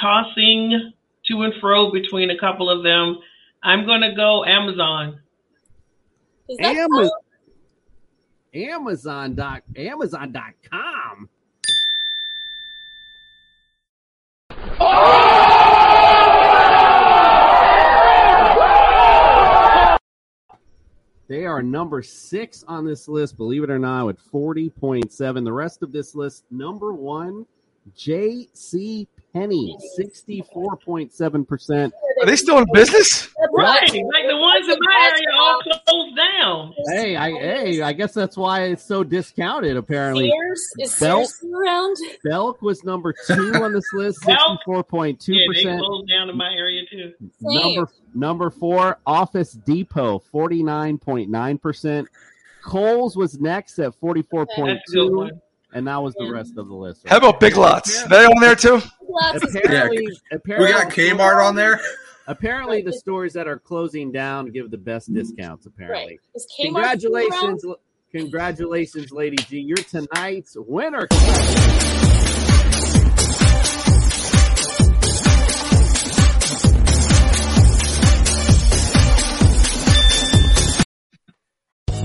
[SPEAKER 7] tossing to and fro between a couple of them. I'm going to go Amazon.
[SPEAKER 6] Is that
[SPEAKER 3] Amazon. Amazon dot Amazon.com. They are number six on this list, believe it or not, with 40.7. The rest of this list, number one, J.C. Penney, 64.7%.
[SPEAKER 5] Are they still in business?
[SPEAKER 7] Right. Like the ones in my area all closed down.
[SPEAKER 3] Hey, I, hey, I guess that's why it's so discounted, apparently.
[SPEAKER 6] Sears, is
[SPEAKER 3] Belk,
[SPEAKER 6] Sears around?
[SPEAKER 3] Belk was number two on this list, 64.2%.
[SPEAKER 7] Yeah, they closed down in my area, too.
[SPEAKER 3] Number, number four, Office Depot, 49.9%. Kohl's was next at
[SPEAKER 7] 44.2
[SPEAKER 3] and that was the rest of the list.
[SPEAKER 5] How about Big Lots? They on there too?
[SPEAKER 3] Apparently,
[SPEAKER 4] Yeah.
[SPEAKER 3] apparently
[SPEAKER 4] We got Kmart on there.
[SPEAKER 3] Apparently, the stores that are closing down give the best discounts. Apparently,
[SPEAKER 6] Right. Kmart
[SPEAKER 3] congratulations, congratulations, Lady G. You're tonight's winner.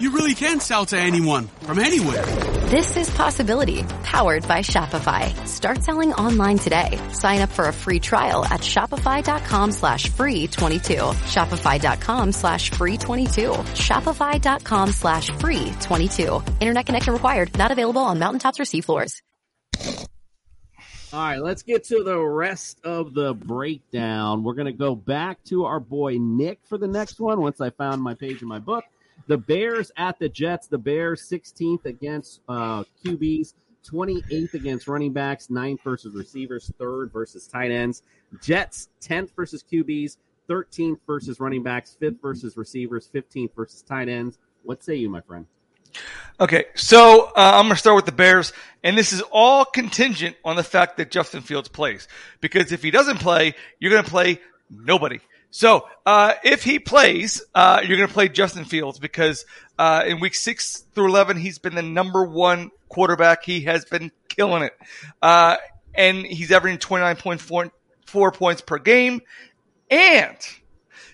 [SPEAKER 12] you really can sell to anyone from anywhere.
[SPEAKER 13] This is Possibility, powered by Shopify. Start selling online today. Sign up for a free trial at shopify.com slash free 22. Shopify.com slash free 22. Shopify.com slash free 22. Internet connection required. Not available on mountaintops or seafloors.
[SPEAKER 3] All right, let's get to the rest of the breakdown. We're going to go back to our boy Nick for the next one once I found my page in my book. The Bears at the Jets. The Bears 16th against uh, QBs, 28th against running backs, 9th versus receivers, 3rd versus tight ends. Jets 10th versus QBs, 13th versus running backs, 5th versus receivers, 15th versus tight ends. What say you, my friend?
[SPEAKER 5] Okay, so uh, I'm going to start with the Bears, and this is all contingent on the fact that Justin Fields plays. Because if he doesn't play, you're going to play nobody. So uh, if he plays, uh, you're going to play Justin Fields because uh, in week six through eleven, he's been the number one quarterback. He has been killing it, uh, and he's averaging 29.4 points per game. And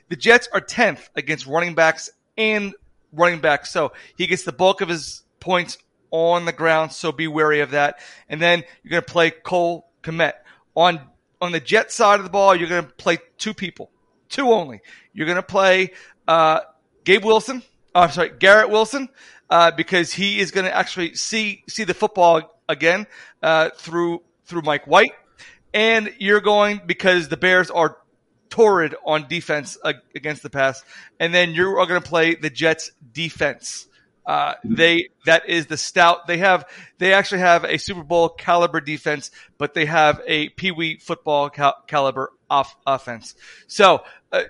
[SPEAKER 5] the Jets are 10th against running backs and running backs. So he gets the bulk of his points on the ground. So be wary of that. And then you're going to play Cole Kmet. On, on the Jet side of the ball, you're going to play two people, two only. You're going to play, uh, Gabe Wilson. Oh, I'm sorry, Garrett Wilson, uh, because he is going to actually see, see the football again, uh, through, through Mike White. And you're going because the Bears are torrid on defense against the pass, and then you are going to play the Jets defense. Uh, they that is the stout. They have they actually have a Super Bowl caliber defense, but they have a Pee Wee football cal- caliber off offense. So uh,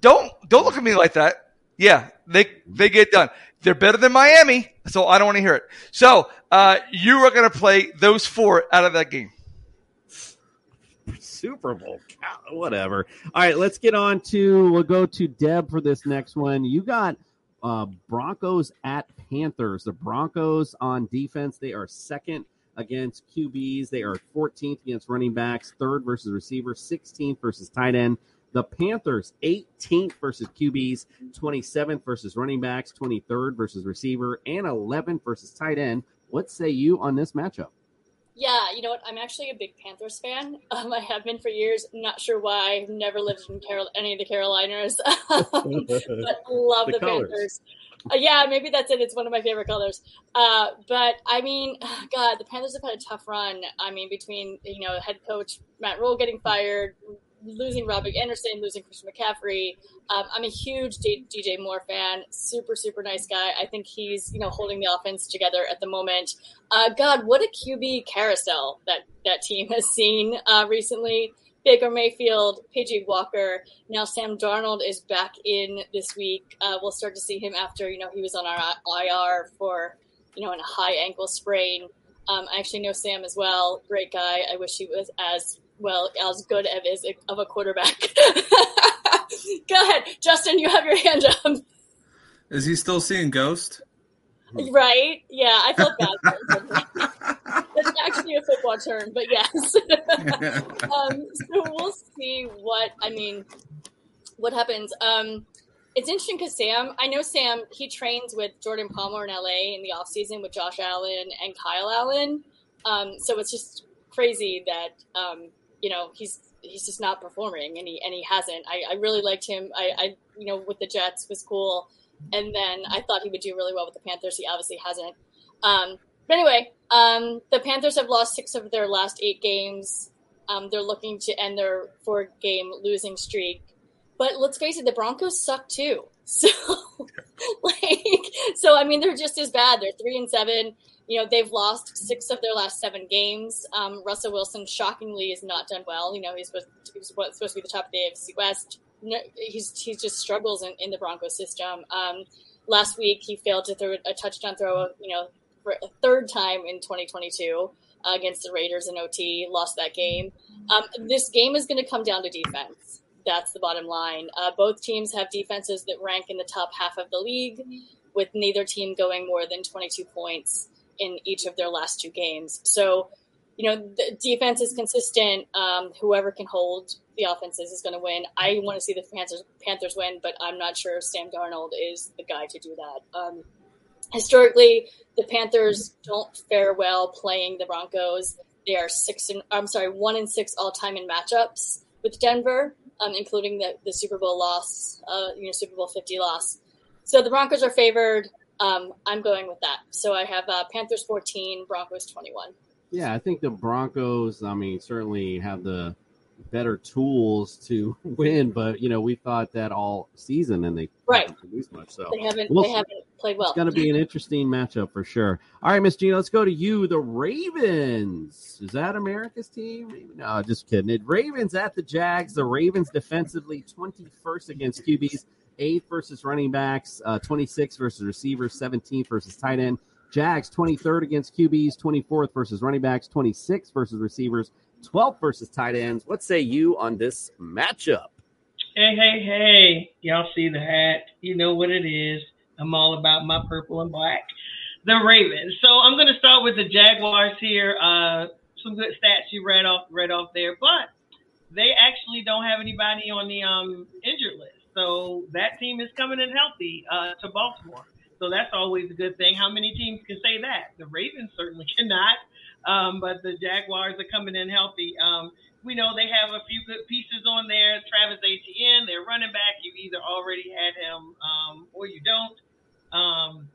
[SPEAKER 5] don't don't look at me like that. Yeah, they they get done. They're better than Miami, so I don't want to hear it. So uh, you are going to play those four out of that game.
[SPEAKER 3] Super Bowl. Whatever. All right, let's get on to we'll go to Deb for this next one. You got uh, Broncos at Panthers. The Broncos on defense, they are second against QBs. They are 14th against running backs, third versus receivers, 16th versus tight end. The Panthers 18th versus QBs, 27th versus running backs, 23rd versus receiver, and 11th versus tight end. What say you on this matchup?
[SPEAKER 6] Yeah, you know what? I'm actually a big Panthers fan. Um, I have been for years. Not sure why. I've never lived in Carol- any of the Carolinas, but love
[SPEAKER 3] The
[SPEAKER 6] the. Panthers. Uh, yeah, maybe that's it. It's one of my favorite colors. Uh, but I mean, God, the Panthers have had a tough run. I mean, between you know head coach Matt Rhule getting fired, losing Robbie Anderson, losing Christian McCaffrey. Um, I'm a huge D- DJ Moore fan. Super, super nice guy. I think he's you know holding the offense together at the moment. Uh, God, what a QB carousel that that team has seen uh, recently. Baker Mayfield, PJ Walker. Now Sam Darnold is back in this week. Uh, we'll start to see him after you know he was on our IR for you know in a high ankle sprain. Um, I actually know Sam as well. Great guy. I wish he was as well as good of, as of a quarterback. Go ahead, Justin. You have your hand up.
[SPEAKER 4] Is he still seeing Ghost?
[SPEAKER 6] Right? Yeah, I felt bad. That's actually a football term, but yes. um, so we'll see what I mean. What happens? Um, it's interesting because Sam, I know Sam, he trains with Jordan Palmer in LA in the off season with Josh Allen and Kyle Allen. Um, so it's just crazy that um, you know he's he's just not performing and he and he hasn't. I, I really liked him. I, I you know with the Jets was cool, and then I thought he would do really well with the Panthers. He obviously hasn't. Um, but anyway, um, the Panthers have lost six of their last eight games. Um, they're looking to end their four game losing streak. But let's face it, the Broncos suck too. So, like, so I mean, they're just as bad. They're three and seven. You know, they've lost six of their last seven games. Um, Russell Wilson, shockingly, has not done well. You know, he's supposed, he supposed to be the top of the AFC West. He's he just struggles in, in the Broncos system. Um, last week, he failed to throw a touchdown throw. You know, for a third time in 2022 uh, against the Raiders in OT. Lost that game. Um, this game is going to come down to defense that's the bottom line. Uh, both teams have defenses that rank in the top half of the league, with neither team going more than 22 points in each of their last two games. So, you know, the defense is consistent. Um, whoever can hold the offenses is going to win. I want to see the Panthers, Panthers win, but I'm not sure if Sam Darnold is the guy to do that. Um, historically, the Panthers don't fare well playing the Broncos. They are six and I'm sorry, one and six all time in matchups with Denver um, including the, the Super Bowl loss, uh, you know, Super Bowl 50 loss. So the Broncos are favored. Um, I'm going with that. So I have uh, Panthers 14, Broncos 21.
[SPEAKER 14] Yeah, I think the Broncos, I mean, certainly have the better tools to win, but you know, we thought that all season and they
[SPEAKER 6] right
[SPEAKER 14] haven't produced much. So
[SPEAKER 6] they haven't
[SPEAKER 14] we'll
[SPEAKER 6] they haven't played well.
[SPEAKER 14] It's going to be an interesting matchup for sure. All right, Miss Gina, let's go to you. The Ravens. Is that America's team? No, just kidding. It Ravens at the Jags. The Ravens defensively 21st against QBs, 8th versus running backs, uh, 26 versus receivers, 17th versus tight end. Jags 23rd against QBs, 24th versus running backs, 26th versus receivers, 12th versus tight ends. What say you on this matchup?
[SPEAKER 7] Hey, hey, hey. Y'all see the hat. You know what it is. I'm all about my purple and black. The Ravens. So I'm going to start with the Jaguars here. Uh, some good stats you read off read off there, but they actually don't have anybody on the um, injured list. So that team is coming in healthy uh, to Baltimore. So that's always a good thing. How many teams can say that? The Ravens certainly cannot. Um, but the Jaguars are coming in healthy. Um, we know they have a few good pieces on there. Travis Etienne, their running back. You either already had him um, or you don't. Um,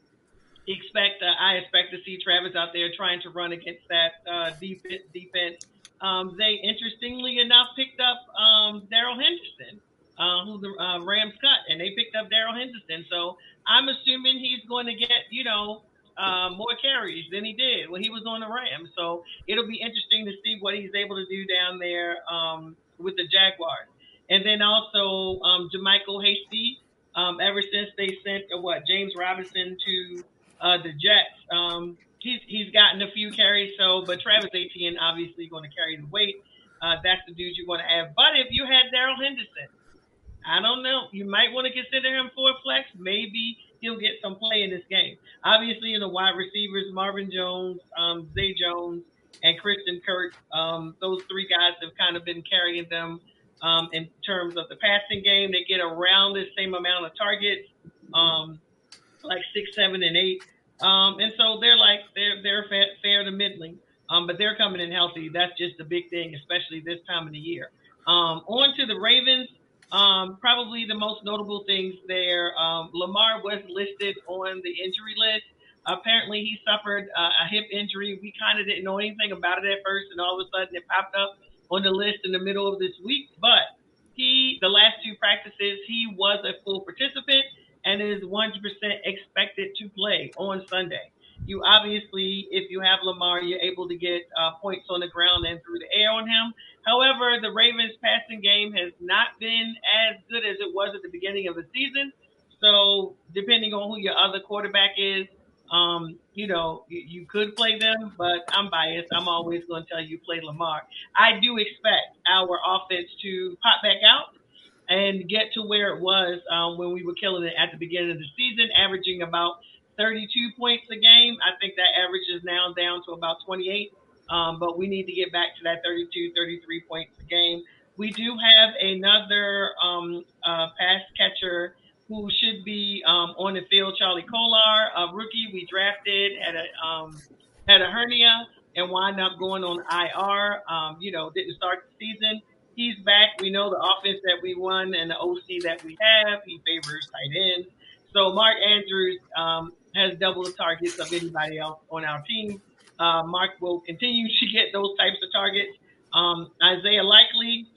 [SPEAKER 7] expect uh, I expect to see Travis out there trying to run against that uh, defense. defense. Um, they interestingly enough picked up um, Darrell Henderson, uh, who the uh, Rams cut, and they picked up Darrell Henderson. So I'm assuming he's going to get you know uh, more carries than he did when he was on the Rams. So it'll be interesting to see what he's able to do down there um, with the Jaguars. And then also um, JaMycal Hasty. Um, ever since they sent uh, what James Robinson to uh, the Jets, um, he's he's gotten a few carries. So, but Travis Etienne obviously going to carry the weight. Uh, that's the dude you want to have. But if you had Darrell Henderson, I don't know. You might want to consider him for flex. Maybe he'll get some play in this game. Obviously, in the wide receivers, Marvin Jones, um, Zay Jones, and Christian Kirk. Um, those three guys have kind of been carrying them um, in terms of the passing game. They get around the same amount of targets, um, like six, seven, and eight. Um, and so they're like they're they're fair, fair to middling, um, but they're coming in healthy. That's just a big thing, especially this time of the year. Um, on to the Ravens. Um, probably the most notable things there. Um, Lamar was listed on the injury list. Apparently, he suffered uh, a hip injury. We kind of didn't know anything about it at first, and all of a sudden, it popped up on the list in the middle of this week. But he the last two practices he was a full participant and is 100% expected to play on Sunday. You obviously, if you have Lamar, you're able to get uh, points on the ground and through the air on him. However, the Ravens' passing game has not been as good as it was at the beginning of the season. So, depending on who your other quarterback is, um, you know, you, could play them, but I'm biased. I'm always going to tell you play Lamar. I do expect our offense to pop back out and get to where it was um, when we were killing it at the beginning of the season, averaging about 32 points a game. I think that average is now down to about 28. Um, but we need to get back to that 32, 33 points a game. We do have another um, uh, pass catcher who should be um, on the field, Charlie Kolar, a rookie we drafted, had a um, had a hernia and wound up going on IR. Um, you know, didn't start the season. He's back. We know the offense that we won and the OC that we have. He favors tight ends. So Mark Andrews um, has double the targets of anybody else on our team. Uh, Mark will continue to get those types of targets. Um, Isaiah Likely.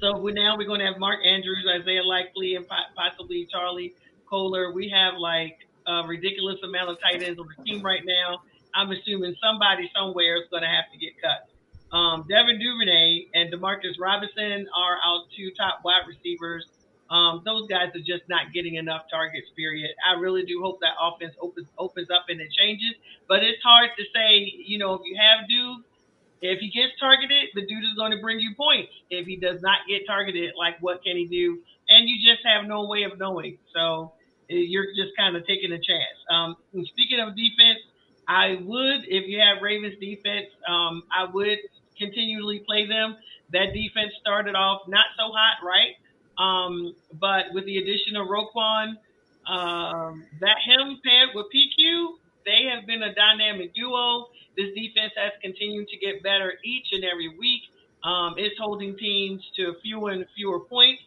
[SPEAKER 7] So we now we're going to have Mark Andrews, Isaiah Likely, and possibly Charlie Kolar. We have like a ridiculous amount of tight ends on the team right now. I'm assuming somebody somewhere is going to have to get cut. Um, Devin Duvernay and Demarcus Robinson are our two top wide receivers. Um, those guys are just not getting enough targets. Period. I really do hope that offense opens opens up and it changes. But it's hard to say. You know, if you have Duke, if he gets targeted, the dude is going to bring you points. If he does not get targeted, like what can he do? And you just have no way of knowing. So eh, you're just kind of taking a chance. Um, speaking of defense, I would, if you have Ravens defense, um, I would continually play them. That defense started off not so hot, right? Um, but with the addition of Roquan, um, that him paired with PQ, they have been a dynamic duo. This defense has continued to get better each and every week. Um, it's holding teams to fewer and fewer points.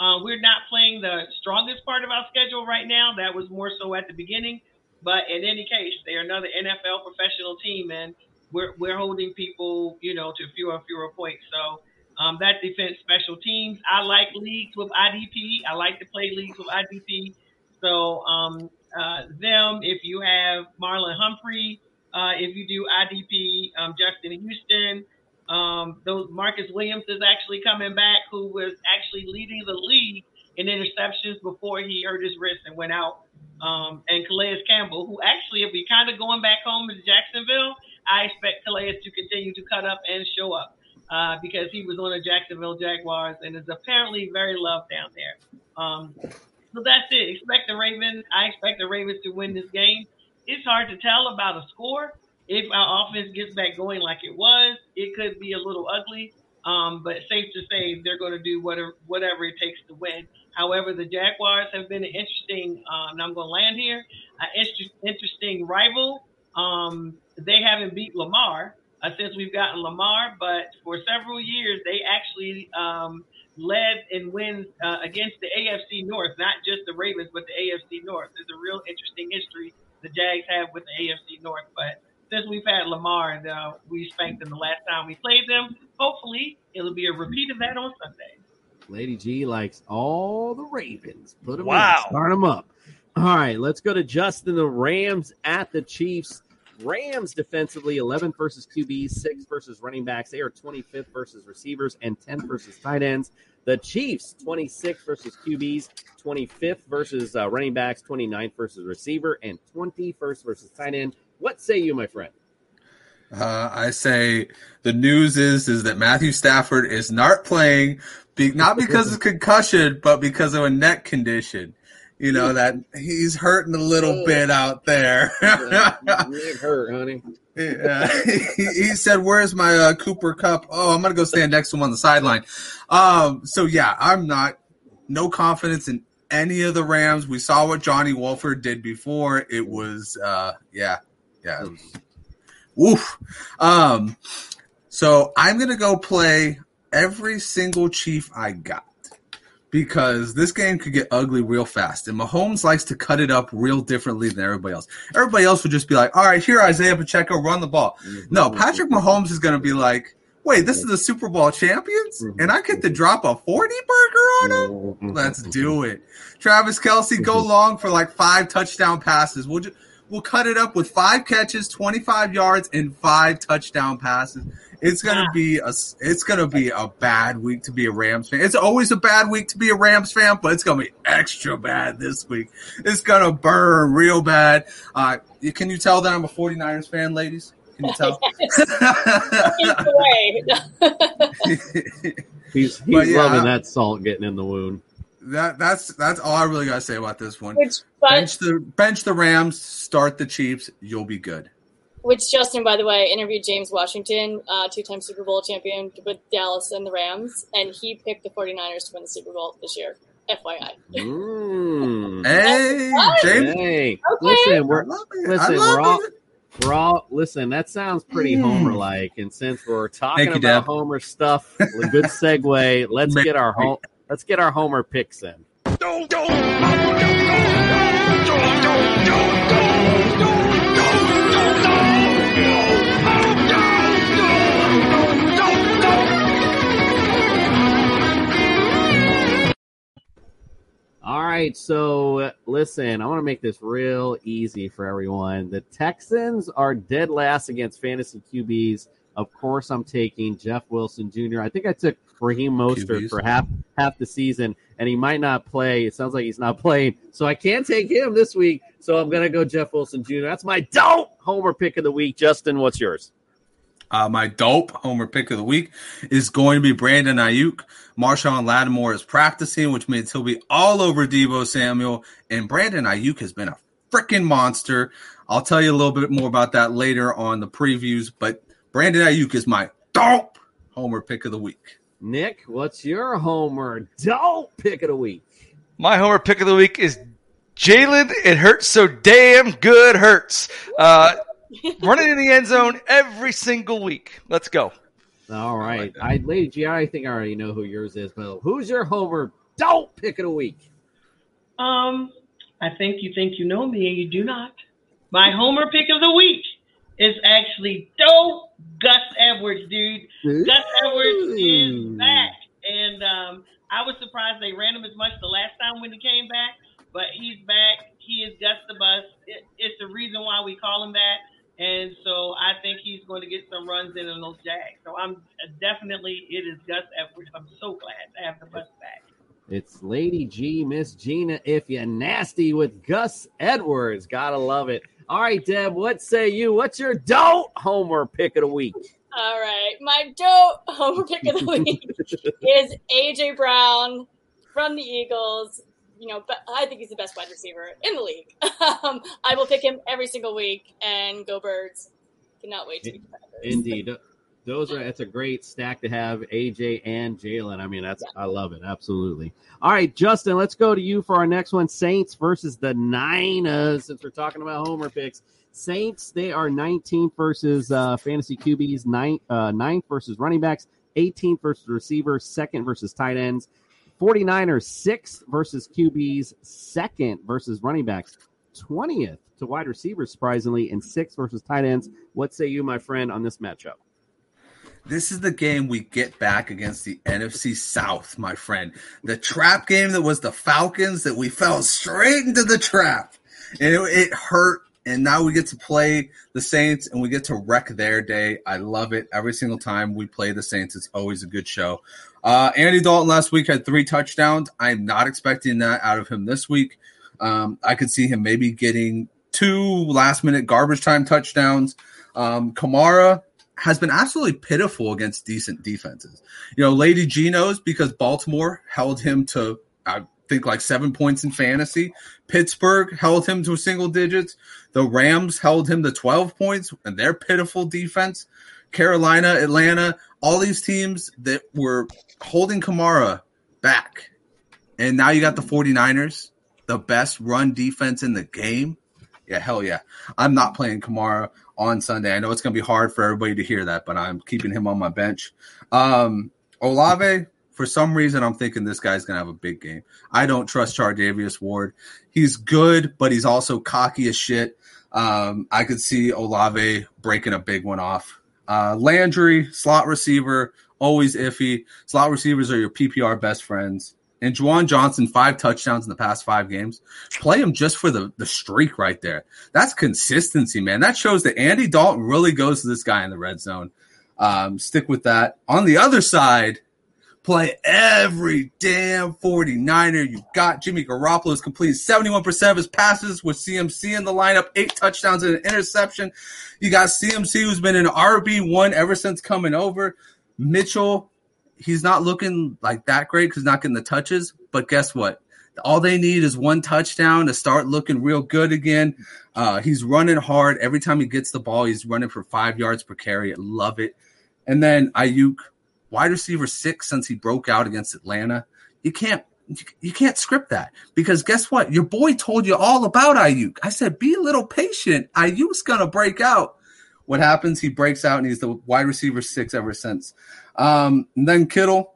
[SPEAKER 7] Uh, we're not playing the strongest part of our schedule right now. That was more so at the beginning. But in any case, they're another NFL professional team, and we're, we're holding people, you know, to fewer and fewer points. So um, that defense special teams. I like leagues with IDP. I like to play leagues with IDP. So um, uh, them, if you have Marlon Humphrey, uh, if you do IDP, um, Justin Houston, um, those Marcus Williams is actually coming back, who was actually leading the league in interceptions before he hurt his wrist and went out. Um, and Calais Campbell, who actually, if we kind of going back home to Jacksonville, I expect Calais to continue to cut up and show up uh, because he was on the Jacksonville Jaguars and is apparently very loved down there. Um, so that's it. Expect the Ravens. I expect the Ravens to win this game. It's hard to tell about a score. If our offense gets back going like it was, it could be a little ugly. Um, but safe to say they're going to do whatever whatever it takes to win. However, the Jaguars have been an interesting, uh, and I'm going to land here, an inter- interesting rival. Um, they haven't beat Lamar uh, since we've gotten Lamar, but for several years they actually um, led and wins uh, against the AFC North, not just the Ravens, but the AFC North. There's a real interesting history the Jags have with the AFC North, but since we've had Lamar and uh, we spanked them the last time we played them, hopefully it'll be a repeat of that on Sunday.
[SPEAKER 14] Lady G likes all the Ravens. Put them
[SPEAKER 5] wow.
[SPEAKER 14] in, start them up. All right, let's go to Justin. The Rams at the Chiefs. Rams defensively, 11th versus QBs, 6th versus running backs. They are 25th versus receivers and 10th versus tight ends. The Chiefs, 26th versus QBs, 25th versus uh, running backs, 29th versus receiver, and 21st versus tight end. What say you, my friend?
[SPEAKER 4] Uh, I say the news is is that Matthew Stafford is not playing, be, not because of concussion, but because of a neck condition you know that he's hurting a little bit out there.
[SPEAKER 14] It hurt, honey.
[SPEAKER 4] Yeah. he, he said, "Where's my uh, Cooper Kupp?" Oh, I'm gonna go stand next to him on the sideline." Um, so yeah, I'm not no confidence in any of the Rams. We saw what Johnny Wolford did before. It was, uh, yeah, yeah, woof. Um, so I'm gonna go play every single Chief I got because this game could get ugly real fast. And Mahomes likes to cut it up real differently than everybody else. Everybody else would just be like, all right, here, Isaiah Pacheco, run the ball. Mm-hmm. No, Patrick Mahomes is going to be like, Wait, this is the Super Bowl champions, mm-hmm. and I get to drop a forty burger on them. Mm-hmm. Let's do it. Travis Kelce, go long for like five touchdown passes. We'll ju- we'll cut it up with five catches, twenty five yards, and five touchdown passes. It's gonna be a s- it's gonna be a bad week to be a Rams fan. It's always a bad week to be a Rams fan, but it's gonna be extra bad this week. It's gonna burn real bad. Uh, can you tell that I'm a 49ers fan, ladies? Can you tell?
[SPEAKER 3] He's he's
[SPEAKER 4] yeah,
[SPEAKER 3] loving that salt getting in the wound.
[SPEAKER 4] that that's that's all I really gotta say about this one.
[SPEAKER 6] Which, but-
[SPEAKER 4] bench the bench the Rams, start the Chiefs. You'll be good.
[SPEAKER 6] Which Justin, by the way, interviewed James Washington, uh, two-time Super Bowl champion with Dallas and the Rams, and he picked the 49ers to win the Super Bowl this year. FYI.
[SPEAKER 3] Mm.
[SPEAKER 4] Hey, James.
[SPEAKER 3] Hey,
[SPEAKER 6] Okay.
[SPEAKER 3] listen, we're listen, we're
[SPEAKER 4] love
[SPEAKER 3] all we're all listen. That sounds pretty
[SPEAKER 4] Mm.
[SPEAKER 3] Homer-like, and since we're talking
[SPEAKER 4] you,
[SPEAKER 3] about
[SPEAKER 4] Deb.
[SPEAKER 3] Homer stuff, a good segue. Let's get our home. Let's get our Homer picks in. All right, so listen, I want to make this real easy for everyone. The Texans are dead last against fantasy QBs. Of course, I'm taking Jeff Wilson Jr. I think I took Raheem Mostert
[SPEAKER 4] QBs.
[SPEAKER 3] for half half the season, and he might not play. It sounds like he's not playing, so I can't take him this week. So I'm gonna go Jeff Wilson Jr. That's my don't homer pick of the week. Justin, what's yours?
[SPEAKER 4] Uh, my dope homer pick of the week is going to be Brandon Aiyuk. Marshon Lattimore is practicing, which means he'll be all over Deebo Samuel. And Brandon Aiyuk has been a freaking monster. I'll tell you a little bit more about that later on the previews. But Brandon Aiyuk is my dope homer pick of the week.
[SPEAKER 3] Nick, what's your homer dope pick of the week?
[SPEAKER 5] My homer pick of the week is Jalen. It hurts so damn good. Hurts. Uh, running in the end zone every single week. Let's go.
[SPEAKER 3] All right, I, Lady G, I think I already know who yours is, but who's your homer dope pick of the week?
[SPEAKER 7] Um, I think you think you know me and you do not. My homer pick of the week is actually dope Gus Edwards, dude. Gus Edwards is back. And um, I was surprised they ran him as much the last time when he came back, but he's back. He is Gus the Bus. It, it's the reason why we call him that. And so I think he's going to get some runs in on those Jags. So I'm definitely, it is Gus Edwards. I'm so glad to have the bus back.
[SPEAKER 3] It's Lady G, Miss Gina. If you're nasty with Gus Edwards, gotta love it. All right, Deb, what say you? What's your dope homer pick of the week?
[SPEAKER 6] All right, my dope homer pick of the week is AJ Brown from the Eagles. You know, but I think he's the best wide receiver in the league. um, I will pick him every single week and go Birds. Cannot wait to be.
[SPEAKER 3] Indeed. Those are that's a great stack to have AJ and Jalen. I mean, that's I love it. Absolutely. All right, Justin, let's go to you for our next one. Saints versus the Niners. Since we're talking about homer picks. Saints, they are 19th versus uh, fantasy QBs, ninth, uh, ninth versus running backs, 18th versus receivers, second versus tight ends. 49ers, sixth versus QBs, second versus running backs, 20th to wide receivers, surprisingly, and sixth versus tight ends. What say you, my friend, on this matchup?
[SPEAKER 4] This is the game we get back against the NFC South, my friend. The trap game that was the Falcons that we fell straight into the trap. And it, it hurt. And now we get to play the Saints and we get to wreck their day. I love it. Every single time we play the Saints, it's always a good show. Uh, Andy Dalton last week had three touchdowns. I'm not expecting that out of him this week. Um, I could see him maybe getting two last minute garbage time touchdowns. Um, Kamara has been absolutely pitiful against decent defenses. You know, Lady Geno's because Baltimore held him to, I think, like seven points in fantasy. Pittsburgh held him to a single digits. The Rams held him to 12 points and their pitiful defense. Carolina, Atlanta, all these teams that were holding Kamara back. And now you got the 49ers, the best run defense in the game. Yeah, hell yeah. I'm not playing Kamara on Sunday. I know it's going to be hard for everybody to hear that, but I'm keeping him on my bench. Um, Olave, for some reason, I'm thinking this guy's going to have a big game. I don't trust Charvarius Ward. He's good, but he's also cocky as shit. Um, I could see Olave breaking a big one off. Uh, Landry, slot receiver, always iffy. Slot receivers are your PPR best friends. And Juwan Johnson, five touchdowns in the past five games. Play him just for the, the streak right there. That's consistency, man. That shows that Andy Dalton really goes to this guy in the red zone. Um, stick with that. On the other side, play every damn 49er. You got Jimmy Garoppolo has completed 71% of his passes with CMC in the lineup, eight touchdowns and an interception. You got CMC who's been an RB1 ever since coming over. Mitchell, he's not looking like that great because not getting the touches. But guess what? All they need is one touchdown to start looking real good again. Uh, he's running hard. Every time he gets the ball, he's running for five yards per carry. I love it. And then Aiyuk, wide receiver six since he broke out against Atlanta. You can't you can't script that because guess what? Your boy told you all about Aiyuk. I said, be a little patient. Aiyuk's gonna break out. What happens? He breaks out and he's the wide receiver six ever since. Um, and then Kittle,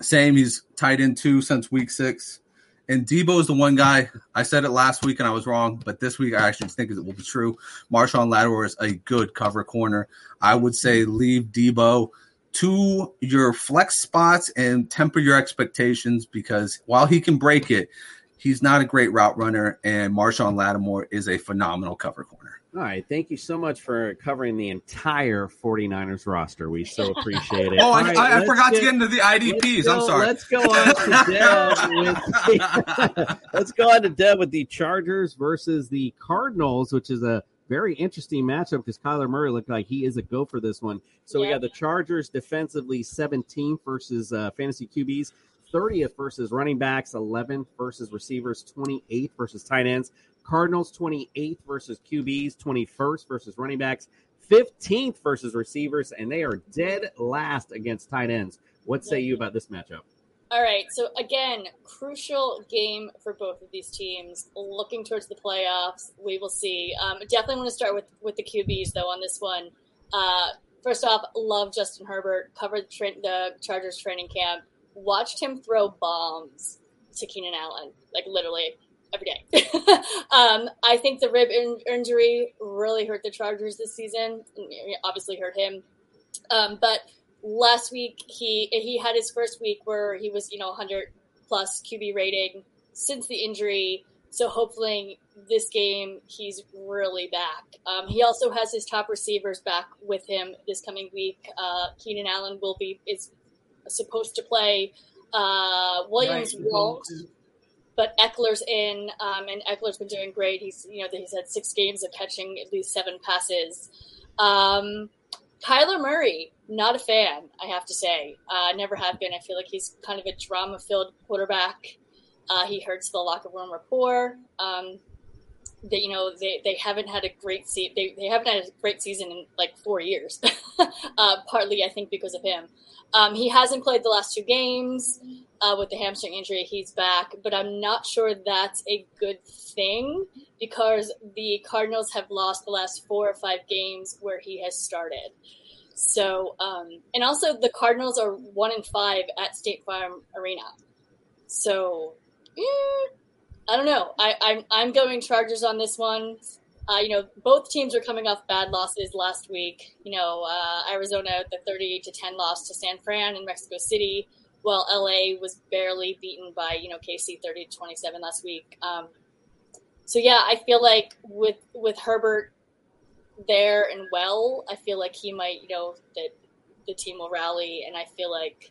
[SPEAKER 4] same. He's tight end two since week six. And Deebo is the one guy. I said it last week and I was wrong, but this week I actually think it will be true. Marshon Lattimore is a good cover corner. I would say leave Deebo to your flex spots and temper your expectations because while he can break it, he's not a great route runner, and Marshon Lattimore is a phenomenal cover corner.
[SPEAKER 14] All right. Thank you so much for covering the entire 49ers roster. We so appreciate it.
[SPEAKER 4] Oh, I,
[SPEAKER 14] right,
[SPEAKER 4] I, I forgot
[SPEAKER 14] get-
[SPEAKER 4] to get into the IDPs.
[SPEAKER 14] let's
[SPEAKER 4] I'm sorry.
[SPEAKER 14] Let's go on to Deb. With let's go on to Deb with the Chargers versus the Cardinals, which is a very interesting matchup because Kyler Murray looked like he is a go for this one. So we
[SPEAKER 6] Yeah.
[SPEAKER 14] got the Chargers defensively 17th versus uh, fantasy QBs. 30th versus running backs, 11th versus receivers, 28th versus tight ends. Cardinals 28th versus QBs, 21st versus running backs, 15th versus receivers, and they are dead last against tight ends. What say you about this matchup?
[SPEAKER 6] All right. So again, crucial game for both of these teams. Looking towards the playoffs, we will see. Um, definitely want to start with with the QBs though on this one. Uh, first off, love Justin Herbert. Covered tra- the Chargers training camp. Watched him throw bombs to Keenan Allen, like literally every day. um, I think the rib in- injury really hurt the Chargers this season. Obviously, hurt him. Um, but last week he he had his first week where he was you know 100 plus QB rating since the injury. So hopefully this game he's really back. Um, he also has his top receivers back with him this coming week. Uh, Keenan Allen will be is supposed to play. Uh, Williams
[SPEAKER 7] Right.
[SPEAKER 6] won't, but Ekeler's in, um, and Ekeler's been doing great. He's you know he's had six games of catching at least seven passes. Um, Kyler Murray, not a fan, I have to say. Uh, never have been. I feel like he's kind of a drama filled quarterback. Uh, he hurts the locker room rapport. Um, they, you know, they, they haven't had a great se- they, they haven't had a great season in like four years. uh, partly, I think, because of him. Um, he hasn't played the last two games uh, with the hamstring injury. He's back, but I'm not sure that's a good thing because the Cardinals have lost the last four or five games where he has started. So, um, and also the Cardinals are one in five at State Farm Arena. So, eh, I don't know. I, I'm I'm going Chargers on this one. Uh, you know, both teams are coming off bad losses last week. You know, uh, Arizona the 38 to 10 loss to San Fran in Mexico City, while LA was barely beaten by you know KC 30 to 27 last week. Um, so yeah, I feel like with with Herbert there and well, I feel like he might you know that the team will rally, and I feel like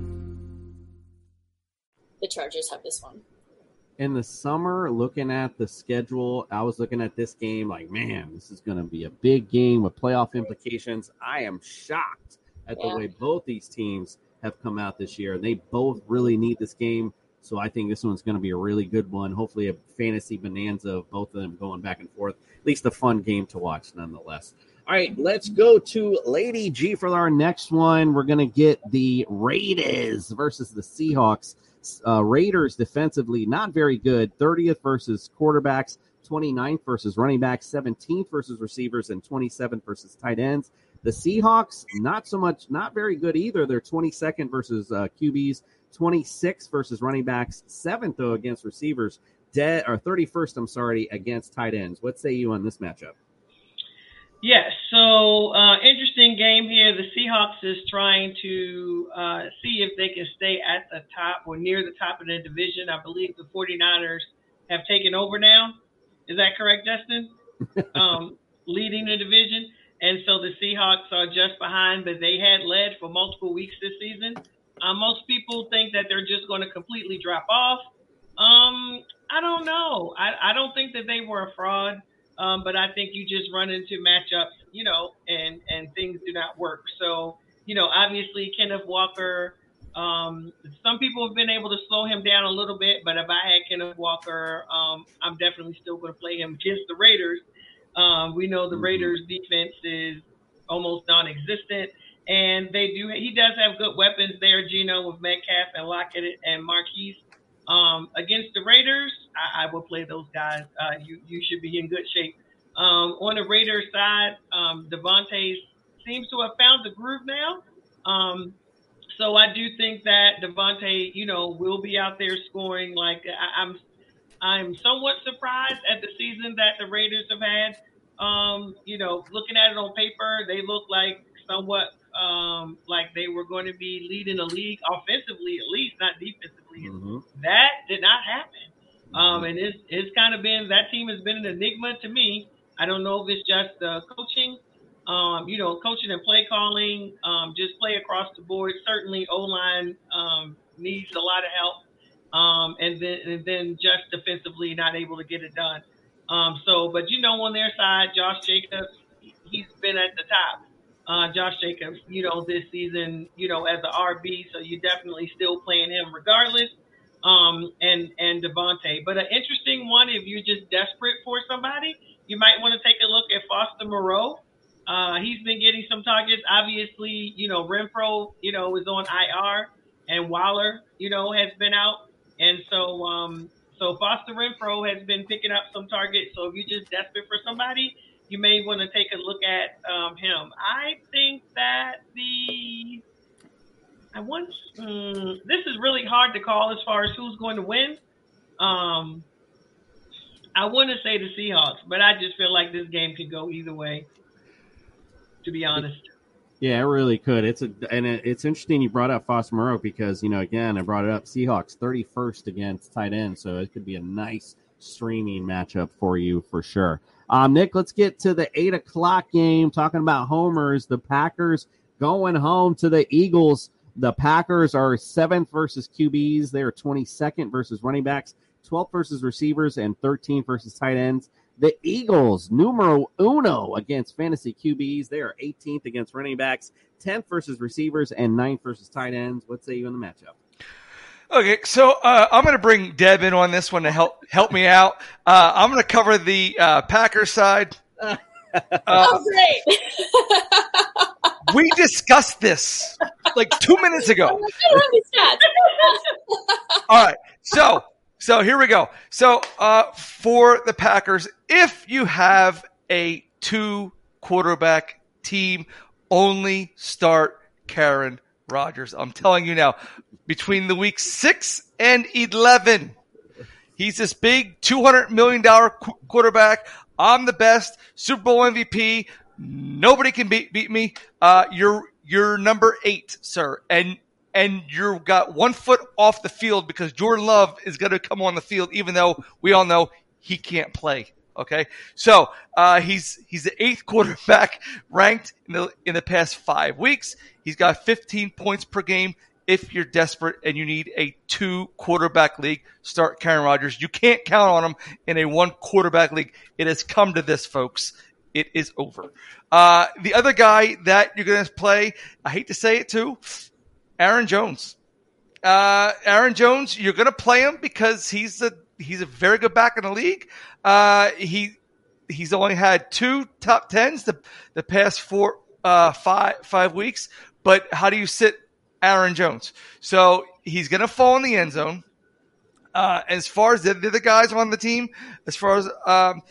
[SPEAKER 6] The Chargers have this one.
[SPEAKER 3] in the summer, looking at the schedule, I was looking at this game like, man, this is going to be a big game with playoff implications. I am shocked at the way both these teams have come out this year. They both really need this game. So I think this one's going to be a really good one. Hopefully, a fantasy bonanza of both of them going back and forth. At least a fun game to watch, nonetheless. All right, let's go to Lady G for our next one. We're going to get the Raiders versus the Seahawks. Uh, Raiders defensively not very good. 30th versus quarterbacks, 29th versus running backs, 17th versus receivers, and 27th versus tight ends. The Seahawks not so much, not very good either. They're 22nd versus uh, QBs, 26th versus running backs, seventh though against receivers, dead or 31st. I'm sorry against tight ends. What say you on this matchup?
[SPEAKER 7] Yes, so uh, interesting game here. The Seahawks is trying to uh, see if they can stay at the top or near the top of the division. I believe the 49ers have taken over now. Is that correct, Justin? um, leading the division. And so the Seahawks are just behind, but they had led for multiple weeks this season. Uh, most people think that they're just going to completely drop off. Um, I don't know. I, I don't think that they were a fraud. Um, but I think you just run into matchups, you know, and and things do not work. So, you know, obviously Kenneth Walker. Um, some people have been able to slow him down a little bit, but if I had Kenneth Walker, um, I'm definitely still going to play him against the Raiders. Um, we know the Raiders' defense is almost non-existent, and they do. He does have good weapons there, Geno, with Metcalf and Lockett and Marquise. Um, against the Raiders, I, I will play those guys. Uh, you you should be in good shape. Um, on the Raiders side, um, Davante seems to have found the groove now. Um, so I do think that Davante, you know, will be out there scoring. Like I, I'm, I'm somewhat surprised at the season that the Raiders have had. Um, you know, looking at it on paper, they look like somewhat um, like they were going to be leading the league offensively, at least not defensively. That did not happen. Um, and it's, it's kind of been that team has been an enigma to me. I don't know if it's just uh, coaching, um, you know, coaching and play calling, um, just play across the board. Certainly, O line um, needs a lot of help, um, and then and then just defensively not able to get it done. Um, so, but you know, on their side, Josh Jacobs, he's been at the top. Uh, Josh Jacobs, you know, this season, you know, as an RB, so you're definitely still playing him regardless. Um, and and Davante, but an interesting one if you're just desperate for somebody, you might want to take a look at Foster Moreau. Uh, he's been getting some targets. Obviously, you know, Renfrow, you know, is on IR, and Waller, you know, has been out, and so um, so Foster Renfrow has been picking up some targets. So if you're just desperate for somebody, you may want to take a look at um, him. I think that the I want mm, this is really hard to call as far as who's going to win. Um, I want to say the Seahawks, but I just feel like this game could go either way. To be honest.
[SPEAKER 3] Yeah, it really could. It's a and it, it's interesting you brought up Foss Moreau because you know again I brought it up Seahawks thirty first against tight end, so it could be a nice streaming matchup for you for sure. Um, Nick, let's get to the eight o'clock game. Talking about homers, the Packers going home to the Eagles. The Packers are seventh versus QBs. They are twenty second versus running backs, twelfth versus receivers, and thirteenth versus tight ends. The Eagles, numero uno against fantasy QBs. They are 18th against running backs, 10th versus receivers, and 9th versus tight ends. What say you in the matchup?
[SPEAKER 5] Okay, so uh, I'm going to bring Deb in on this one to help help me out. Uh, I'm going to cover the uh, Packers side. Uh,
[SPEAKER 6] oh, great.
[SPEAKER 5] we discussed this like two minutes ago.
[SPEAKER 6] I don't have these stats.
[SPEAKER 5] All right, so so here we go. So uh, for the Packers, if you have a two quarterback team, only start Karen Rodgers. I'm telling you now, between the week six and eleven, he's this big two hundred million dollar qu- quarterback. I'm the best Super Bowl MVP. Nobody can beat beat me. Uh, you're you're number eight, sir, and and you've got one foot off the field because Jordan Love is going to come on the field, even though we all know he can't play. Okay, so uh, he's he's the eighth quarterback ranked in the in the past five weeks. He's got 15 points per game. If you're desperate and you need a two quarterback league, start Karen Rodgers. You can't count on him in a one quarterback league. It has come to this, folks. It is over. Uh, the other guy that you're going to play, I hate to say it too, Aaron Jones. Uh, Aaron Jones, you're going to play him because he's a he's a very good back in the league. Uh, he he's only had two top tens the the past four uh, five five weeks. But how do you sit Aaron Jones? So he's going to fall in the end zone. Uh, as far as the, the other guys on the team, as far as um,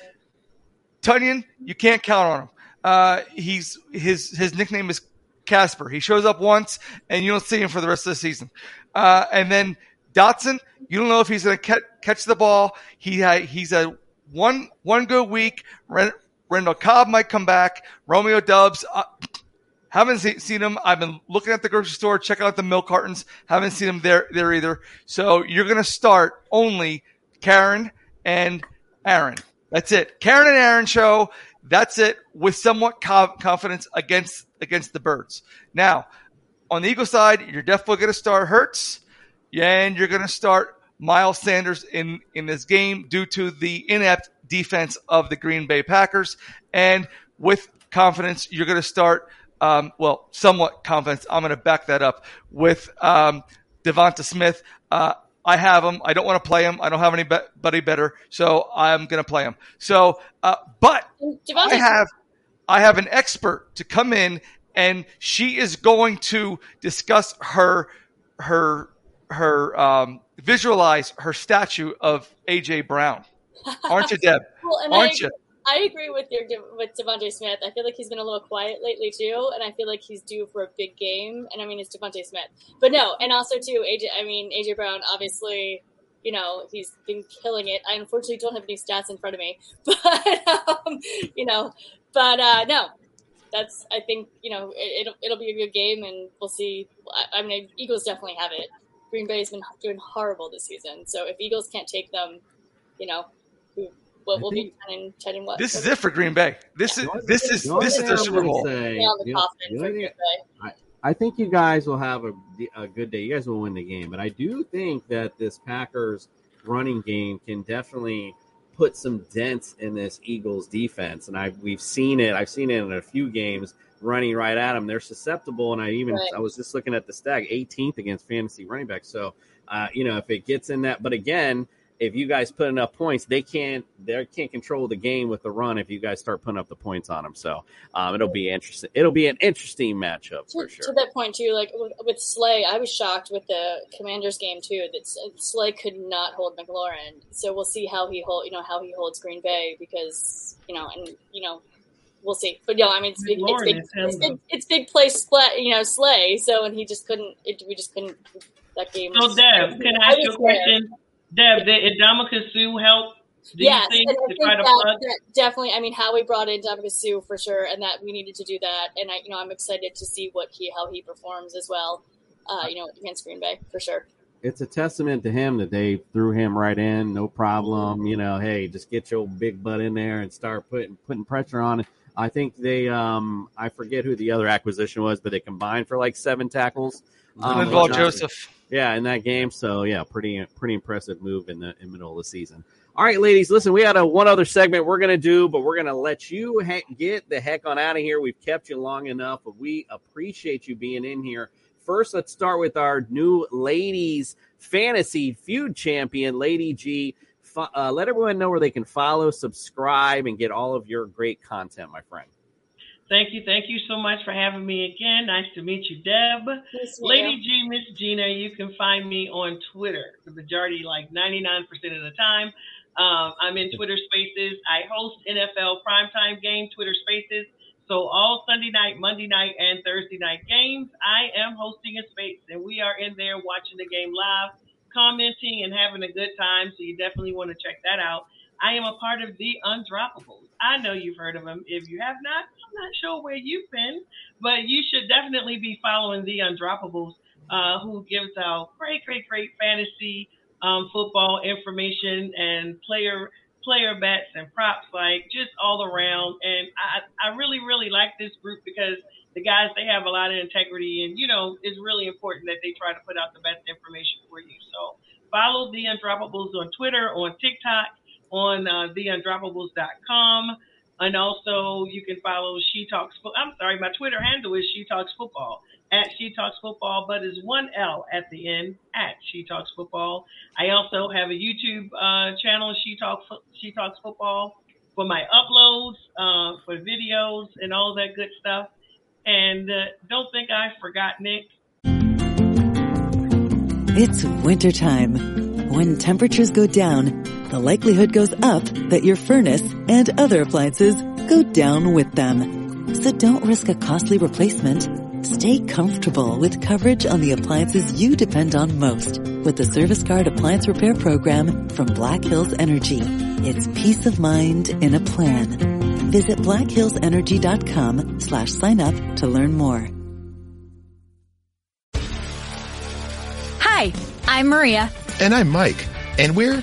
[SPEAKER 5] Tonyan, you can't count on him. Uh, he's his his nickname is Casper. He shows up once, and you don't see him for the rest of the season. Uh, and then Dotson, you don't know if he's going to catch, the ball. He he's a one one good week. Randall Cobb might come back. Romeo Doubs. Uh, haven't see, seen him. I've been looking at the grocery store, checking out the milk cartons. Haven't seen him there there either. So you're going to start only Karen and Aaron. That's it. Karen and Aaron show. That's it with somewhat confidence against against the Birds. Now, on the Eagle side, you're definitely going to start Hurts, and you're going to start Miles Sanders in in this game due to the inept defense of the Green Bay Packers. And with confidence, you're going to start. Um, well, somewhat confidence. I'm going to back that up with um, DeVonta Smith. Uh, I have him. I don't want to play him. I don't have anybody better, so I'm going to play him. So, uh, but I have I have an expert to come in, and she is going to discuss her her her um, visualize her statue of AJ Brown. Aren't you, Deb?
[SPEAKER 6] well,
[SPEAKER 5] Aren't
[SPEAKER 6] I,
[SPEAKER 5] you?
[SPEAKER 6] I agree with your with DeVonta Smith. I feel like he's been a little quiet lately too, and I feel like he's due for a big game. And I mean, it's DeVonta Smith, but no, and also too AJ. I mean, AJ Brown, obviously, you know, he's been killing it. I unfortunately don't have any stats in front of me, but um, you know, but uh, no, that's I think you know it, will it'll be a good game, and we'll see. I, I mean, Eagles definitely have it. Green Bay's been doing horrible this season, so if Eagles can't take them, you know, what will be ten and ten and what?
[SPEAKER 5] This is it for Green Bay. This is this is this is their Super Bowl.
[SPEAKER 3] I, I think you guys will have a, a good day. You guys will win the game, but I do think that this Packers running game can definitely put some dents in this Eagles defense. And I we've seen it. I've seen it in a few games running right at them. They're susceptible. And I even right. I was just looking at the stack, 18th against fantasy running back. So uh, you know if it gets in that, but again, if you guys put enough points, they can't they can't control the game with the run if you guys start putting up the points on them. So um, it'll be interesting. It'll be an interesting matchup
[SPEAKER 6] to,
[SPEAKER 3] for sure.
[SPEAKER 6] To that point too, like with Slay, I was shocked with the Commanders game too that Slay could not hold McLaurin. So we'll see how he hold you know how he holds Green Bay because you know and you know we'll see. But no, I mean it's big, it's big, it's big, it's big play split, you know, Slay. So and he just couldn't. It, we just couldn't. That game.
[SPEAKER 7] So Deb, can I ask you a question? Deb, did Ndamukong Suh help? Do
[SPEAKER 6] yes, and I think that, that, definitely. I mean, Howie brought in Ndamukong Suh for sure, and that we needed to do that. And I, you know, I'm excited to see what he how he performs as well. Uh, you know, against Green Bay for sure.
[SPEAKER 3] It's a testament to him that they threw him right in, no problem. You know, hey, just get your big butt in there and start putting putting pressure on. I think they, um, I forget who the other acquisition was, but they combined for like seven tackles.
[SPEAKER 5] Um, Linval Joseph.
[SPEAKER 3] Yeah, in that game. So yeah, pretty pretty impressive move in the in middle of the season. All right, ladies, listen, we had a one other segment we're gonna do, but we're gonna let you he- get the heck on out of here. We've kept you long enough, but we appreciate you being in here. First, let's start with our new ladies fantasy feud champion, Lady G. Uh, let everyone know where they can follow, subscribe, and get all of your great content, my friend.
[SPEAKER 7] Thank you. Thank you so much for having me again. Nice to meet you, Deb. Lady G, Miss Gina, you can find me on Twitter the majority, like 99% of the time. Um, I'm in Twitter Spaces. I host NFL primetime game Twitter Spaces. So all Sunday night, Monday night, and Thursday night games, I am hosting a space, and we are in there watching the game live, commenting, and having a good time. So you definitely want to check that out. I am a part of the Undroppables. I know you've heard of them. If you have not, I'm not sure where you've been, but you should definitely be following the Undroppables, uh, who gives out great, great, great fantasy um, football information and player player bets and props, like just all around. And I, I really, really like this group because the guys they have a lot of integrity, and you know, it's really important that they try to put out the best information for you. So follow the Undroppables on Twitter, on TikTok, on uh, theundroppables.com. And also, you can follow She Talks. I'm sorry, my Twitter handle is She Talks Football at She Talks Football, but is one L at the end at She Talks Football. I also have a YouTube uh, channel, She Talks She Talks Football, for my uploads, uh, for videos, and all that good stuff. And uh, don't think I forgot Nick.
[SPEAKER 15] It's wintertime. When temperatures go down, the likelihood goes up that your furnace and other appliances go down with them. So don't risk a costly replacement. Stay comfortable with coverage on the appliances you depend on most with the Service Guard Appliance Repair Program from Black Hills Energy. It's peace of mind in a plan. Visit blackhillsenergy.com slash sign up to learn more.
[SPEAKER 16] Hi, I'm Maria.
[SPEAKER 17] And I'm Mike. And we're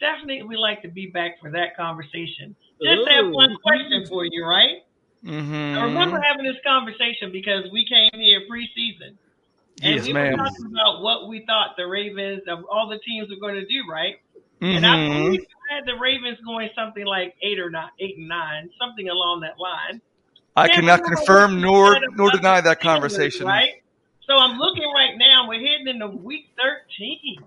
[SPEAKER 7] Definitely, we like to be back for that conversation. Just have one question for you, right?
[SPEAKER 5] Mm-hmm.
[SPEAKER 7] I remember having this conversation because we came here preseason. And
[SPEAKER 5] Yes,
[SPEAKER 7] we
[SPEAKER 5] ma'am.
[SPEAKER 7] were talking about what we thought the Ravens of all the teams were going to do, right? And I
[SPEAKER 5] Mhm.
[SPEAKER 7] believe you had the Ravens going something like eight or nine, eight and nine, something along that line.
[SPEAKER 5] I
[SPEAKER 7] Then
[SPEAKER 5] cannot confirm nor nor deny that conversation.
[SPEAKER 7] Right? So I'm looking right now. We're heading into week 13.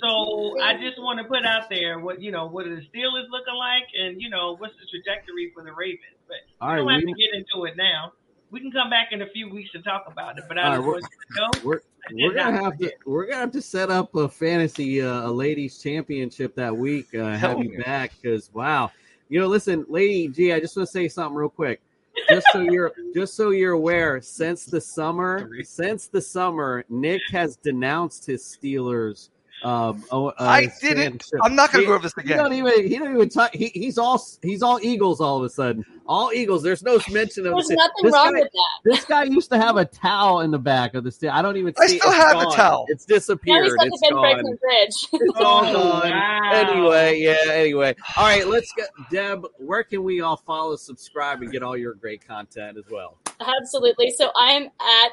[SPEAKER 7] So I just want to put out there what you know what are the Steelers looking like, and you know what's the trajectory for the Ravens. But
[SPEAKER 3] All
[SPEAKER 7] we
[SPEAKER 3] right,
[SPEAKER 7] don't have
[SPEAKER 3] we-
[SPEAKER 7] to get into it now. We can come back in a few weeks and talk about it. But I
[SPEAKER 3] All right,
[SPEAKER 7] just
[SPEAKER 3] we're-
[SPEAKER 7] want to know.
[SPEAKER 3] We're we're gonna have to we're gonna have to set up a fantasy uh, a ladies championship that week. Uh, have
[SPEAKER 5] Hell
[SPEAKER 3] you back because wow, you know, listen, Lady G, I just want to say something real quick. Just so you're just so you're aware, since the summer, since the summer, Nick has denounced his Steelers. Um, oh, uh,
[SPEAKER 5] I didn't.
[SPEAKER 3] championship.
[SPEAKER 5] I'm not gonna
[SPEAKER 3] He-
[SPEAKER 5] go over this
[SPEAKER 3] He
[SPEAKER 5] again.
[SPEAKER 3] don't even. He don't even talk. He, he's all. He's all Eagles all of a sudden. All Eagles. There's no mention of.
[SPEAKER 6] There's nothing
[SPEAKER 3] this
[SPEAKER 6] wrong
[SPEAKER 3] guy-
[SPEAKER 6] with that.
[SPEAKER 3] This guy used to have a towel in the back of the sta I don't even.
[SPEAKER 5] I still
[SPEAKER 3] it's
[SPEAKER 5] have a towel.
[SPEAKER 3] It's
[SPEAKER 6] Now
[SPEAKER 3] disappeared.
[SPEAKER 6] he's at the Ben
[SPEAKER 3] gone.
[SPEAKER 6] Franklin Bridge.
[SPEAKER 3] It's all
[SPEAKER 7] Oh,
[SPEAKER 3] gone.
[SPEAKER 7] wow.
[SPEAKER 3] Anyway, yeah. Anyway, all right. Let's get Deb. Where can we all follow, subscribe, and get all your great content as well?
[SPEAKER 6] Absolutely. So I'm at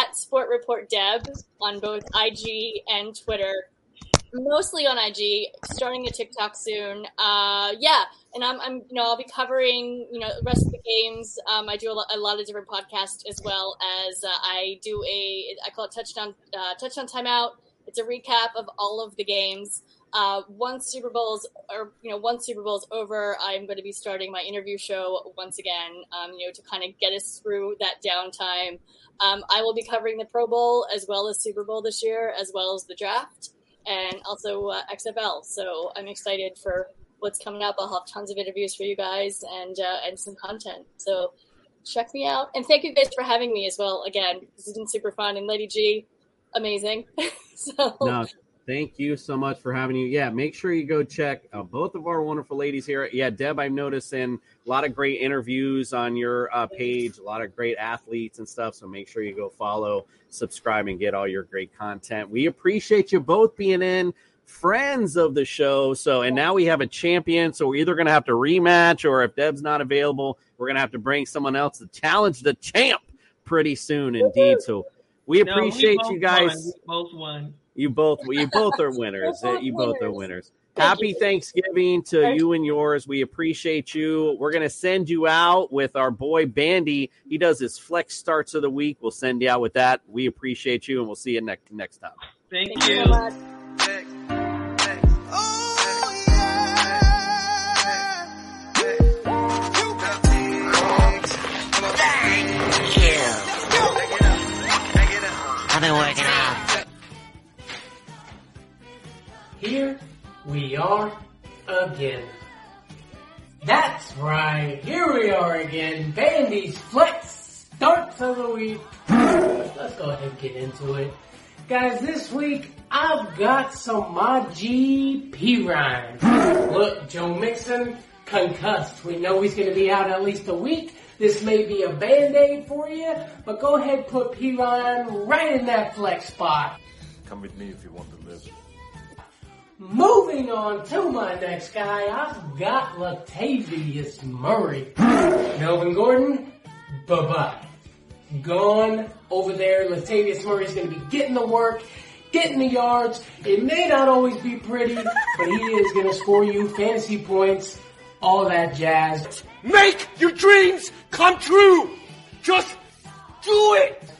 [SPEAKER 6] at Sport Report Deb on both IG and Twitter. Mostly on IG, starting a TikTok soon. Uh, yeah, and I'm, I'm, you know, I'll be covering, you know, the rest of the games. Um, I do a lot, a lot of different podcasts as well as uh, I do a, I call it touchdown, uh, touchdown timeout. It's a recap of all of the games. Uh, once Super Bowl's, or you know, once Super Bowl's over, I'm going to be starting my interview show once again. Um, you know, to kind of get us through that downtime. Um, I will be covering the Pro Bowl as well as Super Bowl this year, as well as the draft, and also uh, XFL. So I'm excited for what's coming up. I'll have tons of interviews for you guys and uh, and some content. So check me out, and thank you guys for having me as well. Again, this has been super fun, and Lady G, amazing. so
[SPEAKER 3] No, thank you so much for having you. Yeah, make sure you go check uh, both of our wonderful ladies here. Yeah, Deb, I'm noticing a lot of great interviews on your uh, page, a lot of great athletes and stuff. So make sure you go follow, subscribe, and get all your great content. We appreciate you both being in. Friends of the show. So, and now we have a champion. So, we're either going to have to rematch, or if Deb's not available, we're going to have to bring someone else to challenge the champ pretty soon, indeed. So, we
[SPEAKER 7] No, we
[SPEAKER 3] appreciate you guys.
[SPEAKER 7] both won.
[SPEAKER 3] You both, you both are winners.
[SPEAKER 6] Both
[SPEAKER 3] you both are
[SPEAKER 6] winners.
[SPEAKER 3] winners.
[SPEAKER 6] Thank
[SPEAKER 3] Happy
[SPEAKER 6] you.
[SPEAKER 3] Thanksgiving to
[SPEAKER 6] Thank
[SPEAKER 3] you and yours. We appreciate you. We're gonna send you out with our boy Bandy. He does his flex starts of the week. We'll send you out with that. We appreciate you, and we'll see you next next time.
[SPEAKER 7] Thank,
[SPEAKER 6] thank you
[SPEAKER 7] you.
[SPEAKER 18] I've been working out.
[SPEAKER 19] Here we are again. That's right. Here we are again. Bandy's Flex starts of the week. Let's go ahead and get into it. Guys, this week I've got some my GP rhymes. Look, Joe Mixon, concussed. We know he's going to be out at least a week. This may be a band-aid for you, but go ahead put Perine right in that flex spot.
[SPEAKER 20] Come with me if you want to live.
[SPEAKER 19] Moving on to my next guy, I've got Latavius Murray. Melvin Gordon, bye-bye. Gone over there. Latavius Murray's going to be getting the work, getting the yards. It may not always be pretty, but he is going to score you fantasy points, all that jazz.
[SPEAKER 21] Make your dreams come true! Just do it!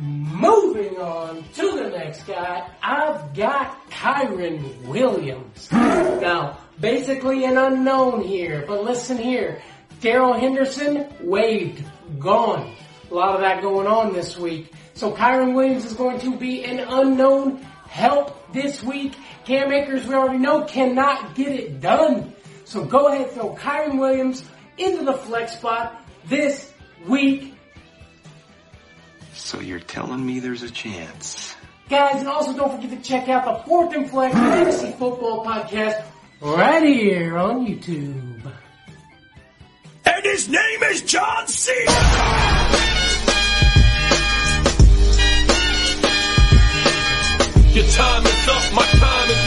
[SPEAKER 19] Moving on to the next guy, I've got Kyren Williams. Now, basically an unknown here, but listen here. Darrell Henderson waived, gone. A lot of that going on this week. So Kyren Williams is going to be an unknown help this week. Cam Akers, we already know, cannot get it done. So go ahead, throw Kyren Williams into the flex spot this week.
[SPEAKER 22] So you're telling me there's a chance?
[SPEAKER 19] Guys, and also don't forget to check out the Fourth and Flex Fantasy Football Podcast right here on YouTube.
[SPEAKER 21] And his name is John C. Your time is up, my time is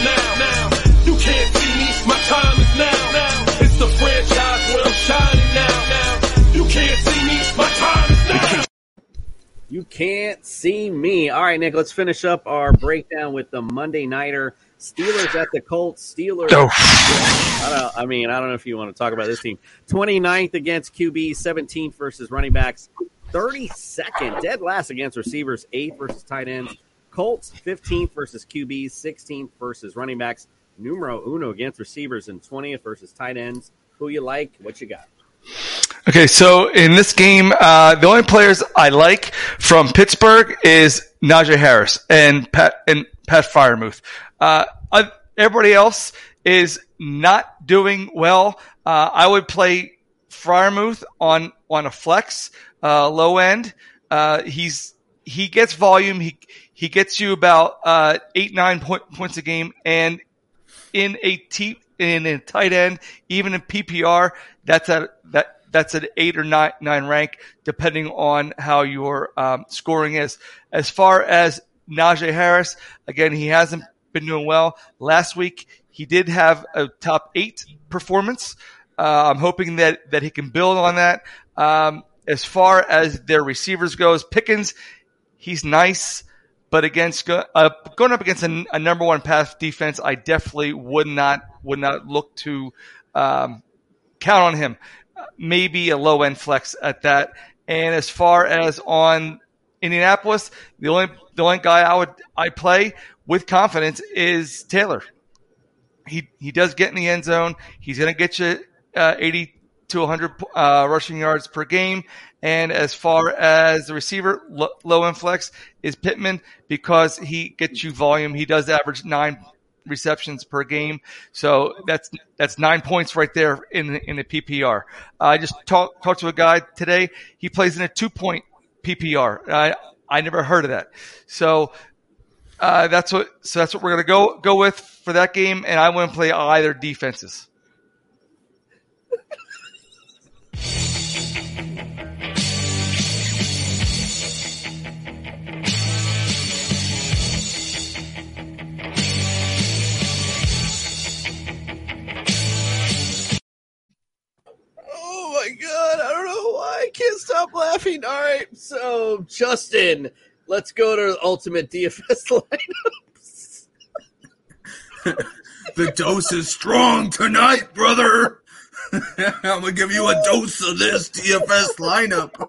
[SPEAKER 21] You can't see me.
[SPEAKER 3] All right, Nick, let's finish up our breakdown with the Monday Nighter. Steelers at the Colts. Steelers. I, don't, I mean, I don't know if you want to talk about this team. 29th against QB, 17th versus running backs, 32nd, dead last against receivers, 8th versus tight ends. Colts, 15th versus QBs, 16th versus running backs, numero uno against receivers, and 20th versus tight ends. Who you like? What you got?
[SPEAKER 5] Okay, so in this game, uh, the only players I like from Pittsburgh is Najee Harris and Pat and Pat Freiermuth. Uh, everybody else is not doing well. Uh, I would play Freiermuth on on a flex, uh, low end. Uh, he's he gets volume. He he gets you about uh, eight nine point, points a game, and in a t in a tight end, even in PPR, that's a that that's an eight or nine nine rank, depending on how your um, scoring is. As far as Najee Harris, again, he hasn't been doing well. Last week, he did have a top eight performance. Uh, I'm hoping that that he can build on that. Um, as far as their receivers goes, Pickens, he's nice, but against uh, going up against a, a, number one pass defense, I definitely would not would not look to um, count on him. Maybe a low end flex at that. And as far as on Indianapolis, the only the only guy I would I play with confidence is Taylor. He he does get in the end zone. He's going to get you uh, 80 to 100 uh, rushing yards per game. And as far as the receiver, low, low end flex is Pittman because he gets you volume. He does average nine receptions per game. So that's that's nine points right there in in the PPR. Uh, I just talked talked to a guy today. He plays in a two point PPR. I I never heard of that. So uh, that's what so that's what we're gonna go go with for that game. And I wouldn't play either defenses.
[SPEAKER 3] Can't stop laughing. All right, so Justin, let's go to ultimate DFS lineups.
[SPEAKER 4] the dose is strong tonight, brother. I'm gonna give you a dose of this DFS lineup.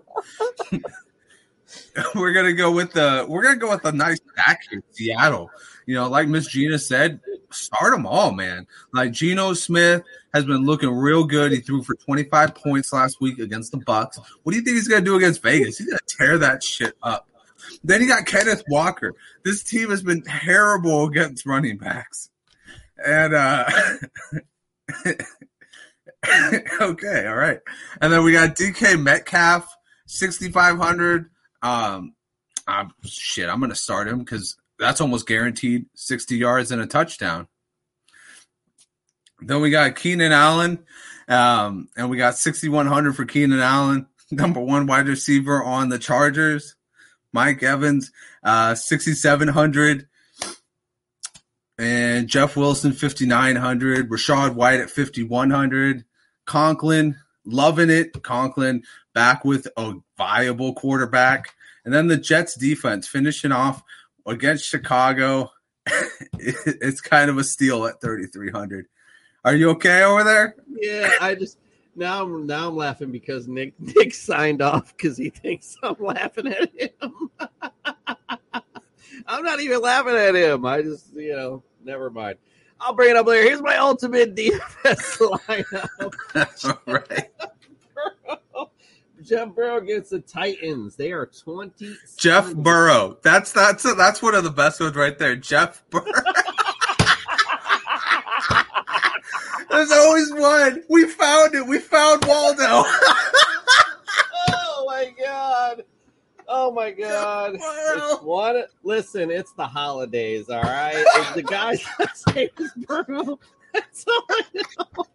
[SPEAKER 4] we're gonna go with the we're gonna go with a nice back in Seattle. You know, like Miss Gina said, start them all, man. Like Geno Smith has been looking real good. He threw for 25 points last week against the Bucks. What do you think he's gonna do against Vegas? He's gonna tear that shit up. Then you got Kenneth Walker. This team has been terrible against running backs. And uh okay, all right. And then we got DK Metcalf, 6,500. Um, um, shit, I'm going to start him because that's almost guaranteed 60 yards and a touchdown. Then we got Keenan Allen, um, and we got 6,100 for Keenan Allen, number one wide receiver on the Chargers. Mike Evans, uh, 6,700. And Jeff Wilson, 5,900. Rachaad White at 5,100. Conklin, loving it. Conklin back with a viable quarterback. And then the Jets defense finishing off against Chicago. it's kind of a steal at 3,300. Are you okay over there?
[SPEAKER 3] Yeah, I just now I'm now I'm laughing because Nick Nick signed off because he thinks I'm laughing at him. I'm not even laughing at him. I just you know never mind. I'll bring it up later. Here's my ultimate defense lineup.
[SPEAKER 4] All right.
[SPEAKER 3] Jeff Burrow against the Titans. They are 20.
[SPEAKER 4] Jeff Burrow. That's that's that's one of the best ones right there. Jeff Burrow. There's always one. We found it. We found Waldo.
[SPEAKER 3] oh my god. Oh my god. It's one listen, it's the holidays, all right? It's the guys that say is Burrow. That's all I know.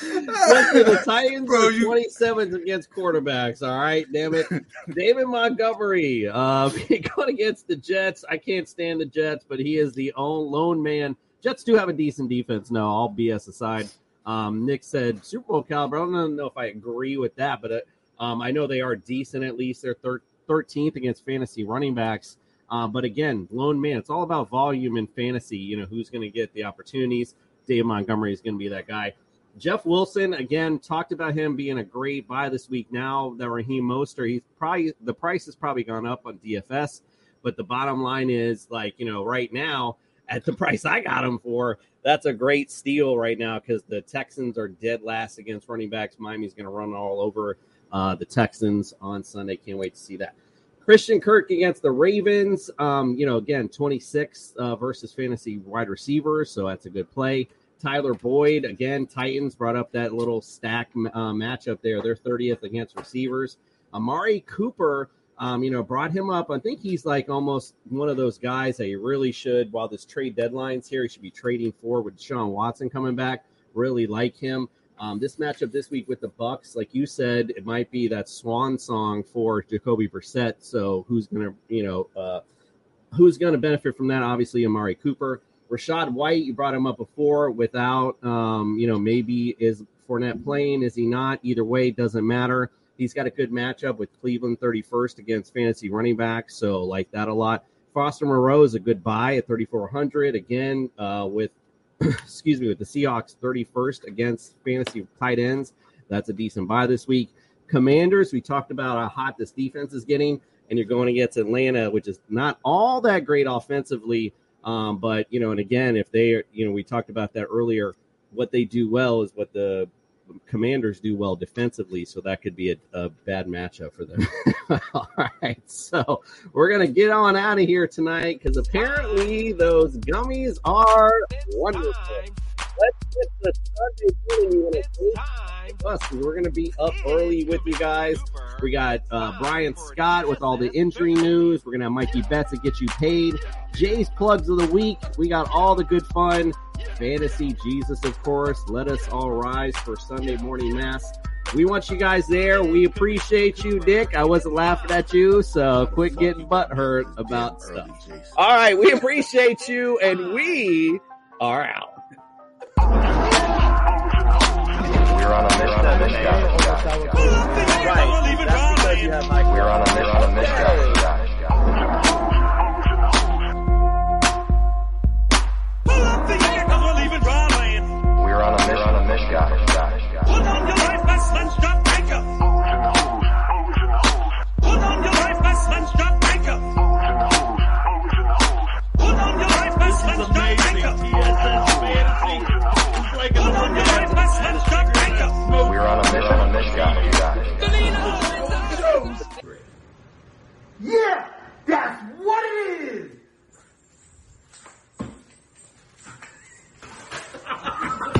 [SPEAKER 3] The Titans
[SPEAKER 4] Bro,
[SPEAKER 3] are
[SPEAKER 4] you-
[SPEAKER 3] 27 against quarterbacks. All right, damn it. David Montgomery uh, going against the Jets. I can't stand the Jets, but he is the own lone man. Jets do have a decent defense. No, all BS aside. Um, Nick said Super Bowl caliber. I don't know if I agree with that, but uh, um, I know they are decent at least. They're thir- 13th against fantasy running backs. Uh, but again, lone man. It's all about volume in fantasy. You know who's going to get the opportunities. Dave Montgomery is going to be that guy. Jeff Wilson again talked about him being a great buy this week. Now that Raheem Mostert, he's probably the price has probably gone up on DFS, but the bottom line is like you know right now at the price I got him for, that's a great steal right now because the Texans are dead last against running backs. Miami's going to run all over uh, the Texans on Sunday. Can't wait to see that. Christian Kirk against the Ravens. Um, you know, again, 26 uh, versus fantasy wide receivers, so that's a good play. Tyler Boyd, again, Titans brought up that little stack uh, matchup there. They're 30th against receivers. Amari Cooper, um, you know, brought him up. I think he's like almost one of those guys that you really should, while this trade deadline's here, he should be trading for with Deshaun Watson coming back. Really like him. Um, this matchup this week with the Bucs, like you said, it might be that swan song for Jacoby Brissett. So who's gonna, you know, uh, who's gonna benefit from that? Obviously, Amari Cooper. Rachaad White, you brought him up before without, um, you know, maybe is Fournette playing? Is he not? Either way, doesn't matter. He's got a good matchup with Cleveland 31st against fantasy running backs, so like that a lot. Foster Moreau is a good buy at 3,400 again uh, with, excuse me, with the Seahawks 31st against fantasy tight ends. That's a decent buy this week. Commanders, we talked about how hot this defense is getting, and you're going against Atlanta, which is not all that great offensively. Um, but you know, and again, if they, you know, we talked about that earlier. What they do well is what the Commanders do well defensively, so that could be a, a bad matchup for them. All right, so we're gonna get on out of here tonight because apparently those gummies are wonderful. Let's get the Sunday morning to We're gonna be up early with you guys. We got uh, Brian Scott with all the injury news. We're gonna have Mikey Betts to get you paid. Jay's plugs of the week. We got all the good fun. Fantasy Jesus, of course. Let us all rise for Sunday morning mass. We want you guys there. We appreciate you, Dick. I wasn't laughing at you, so quit getting butthurt about stuff. All right, we appreciate you, and we are out.
[SPEAKER 23] We're on a mission. Right. That's because you have my. We're on a mission. On a mission. We're on a mission. On a mission.
[SPEAKER 21] We are on
[SPEAKER 23] a mission, on a mission. You.
[SPEAKER 21] Yeah, that's what it is.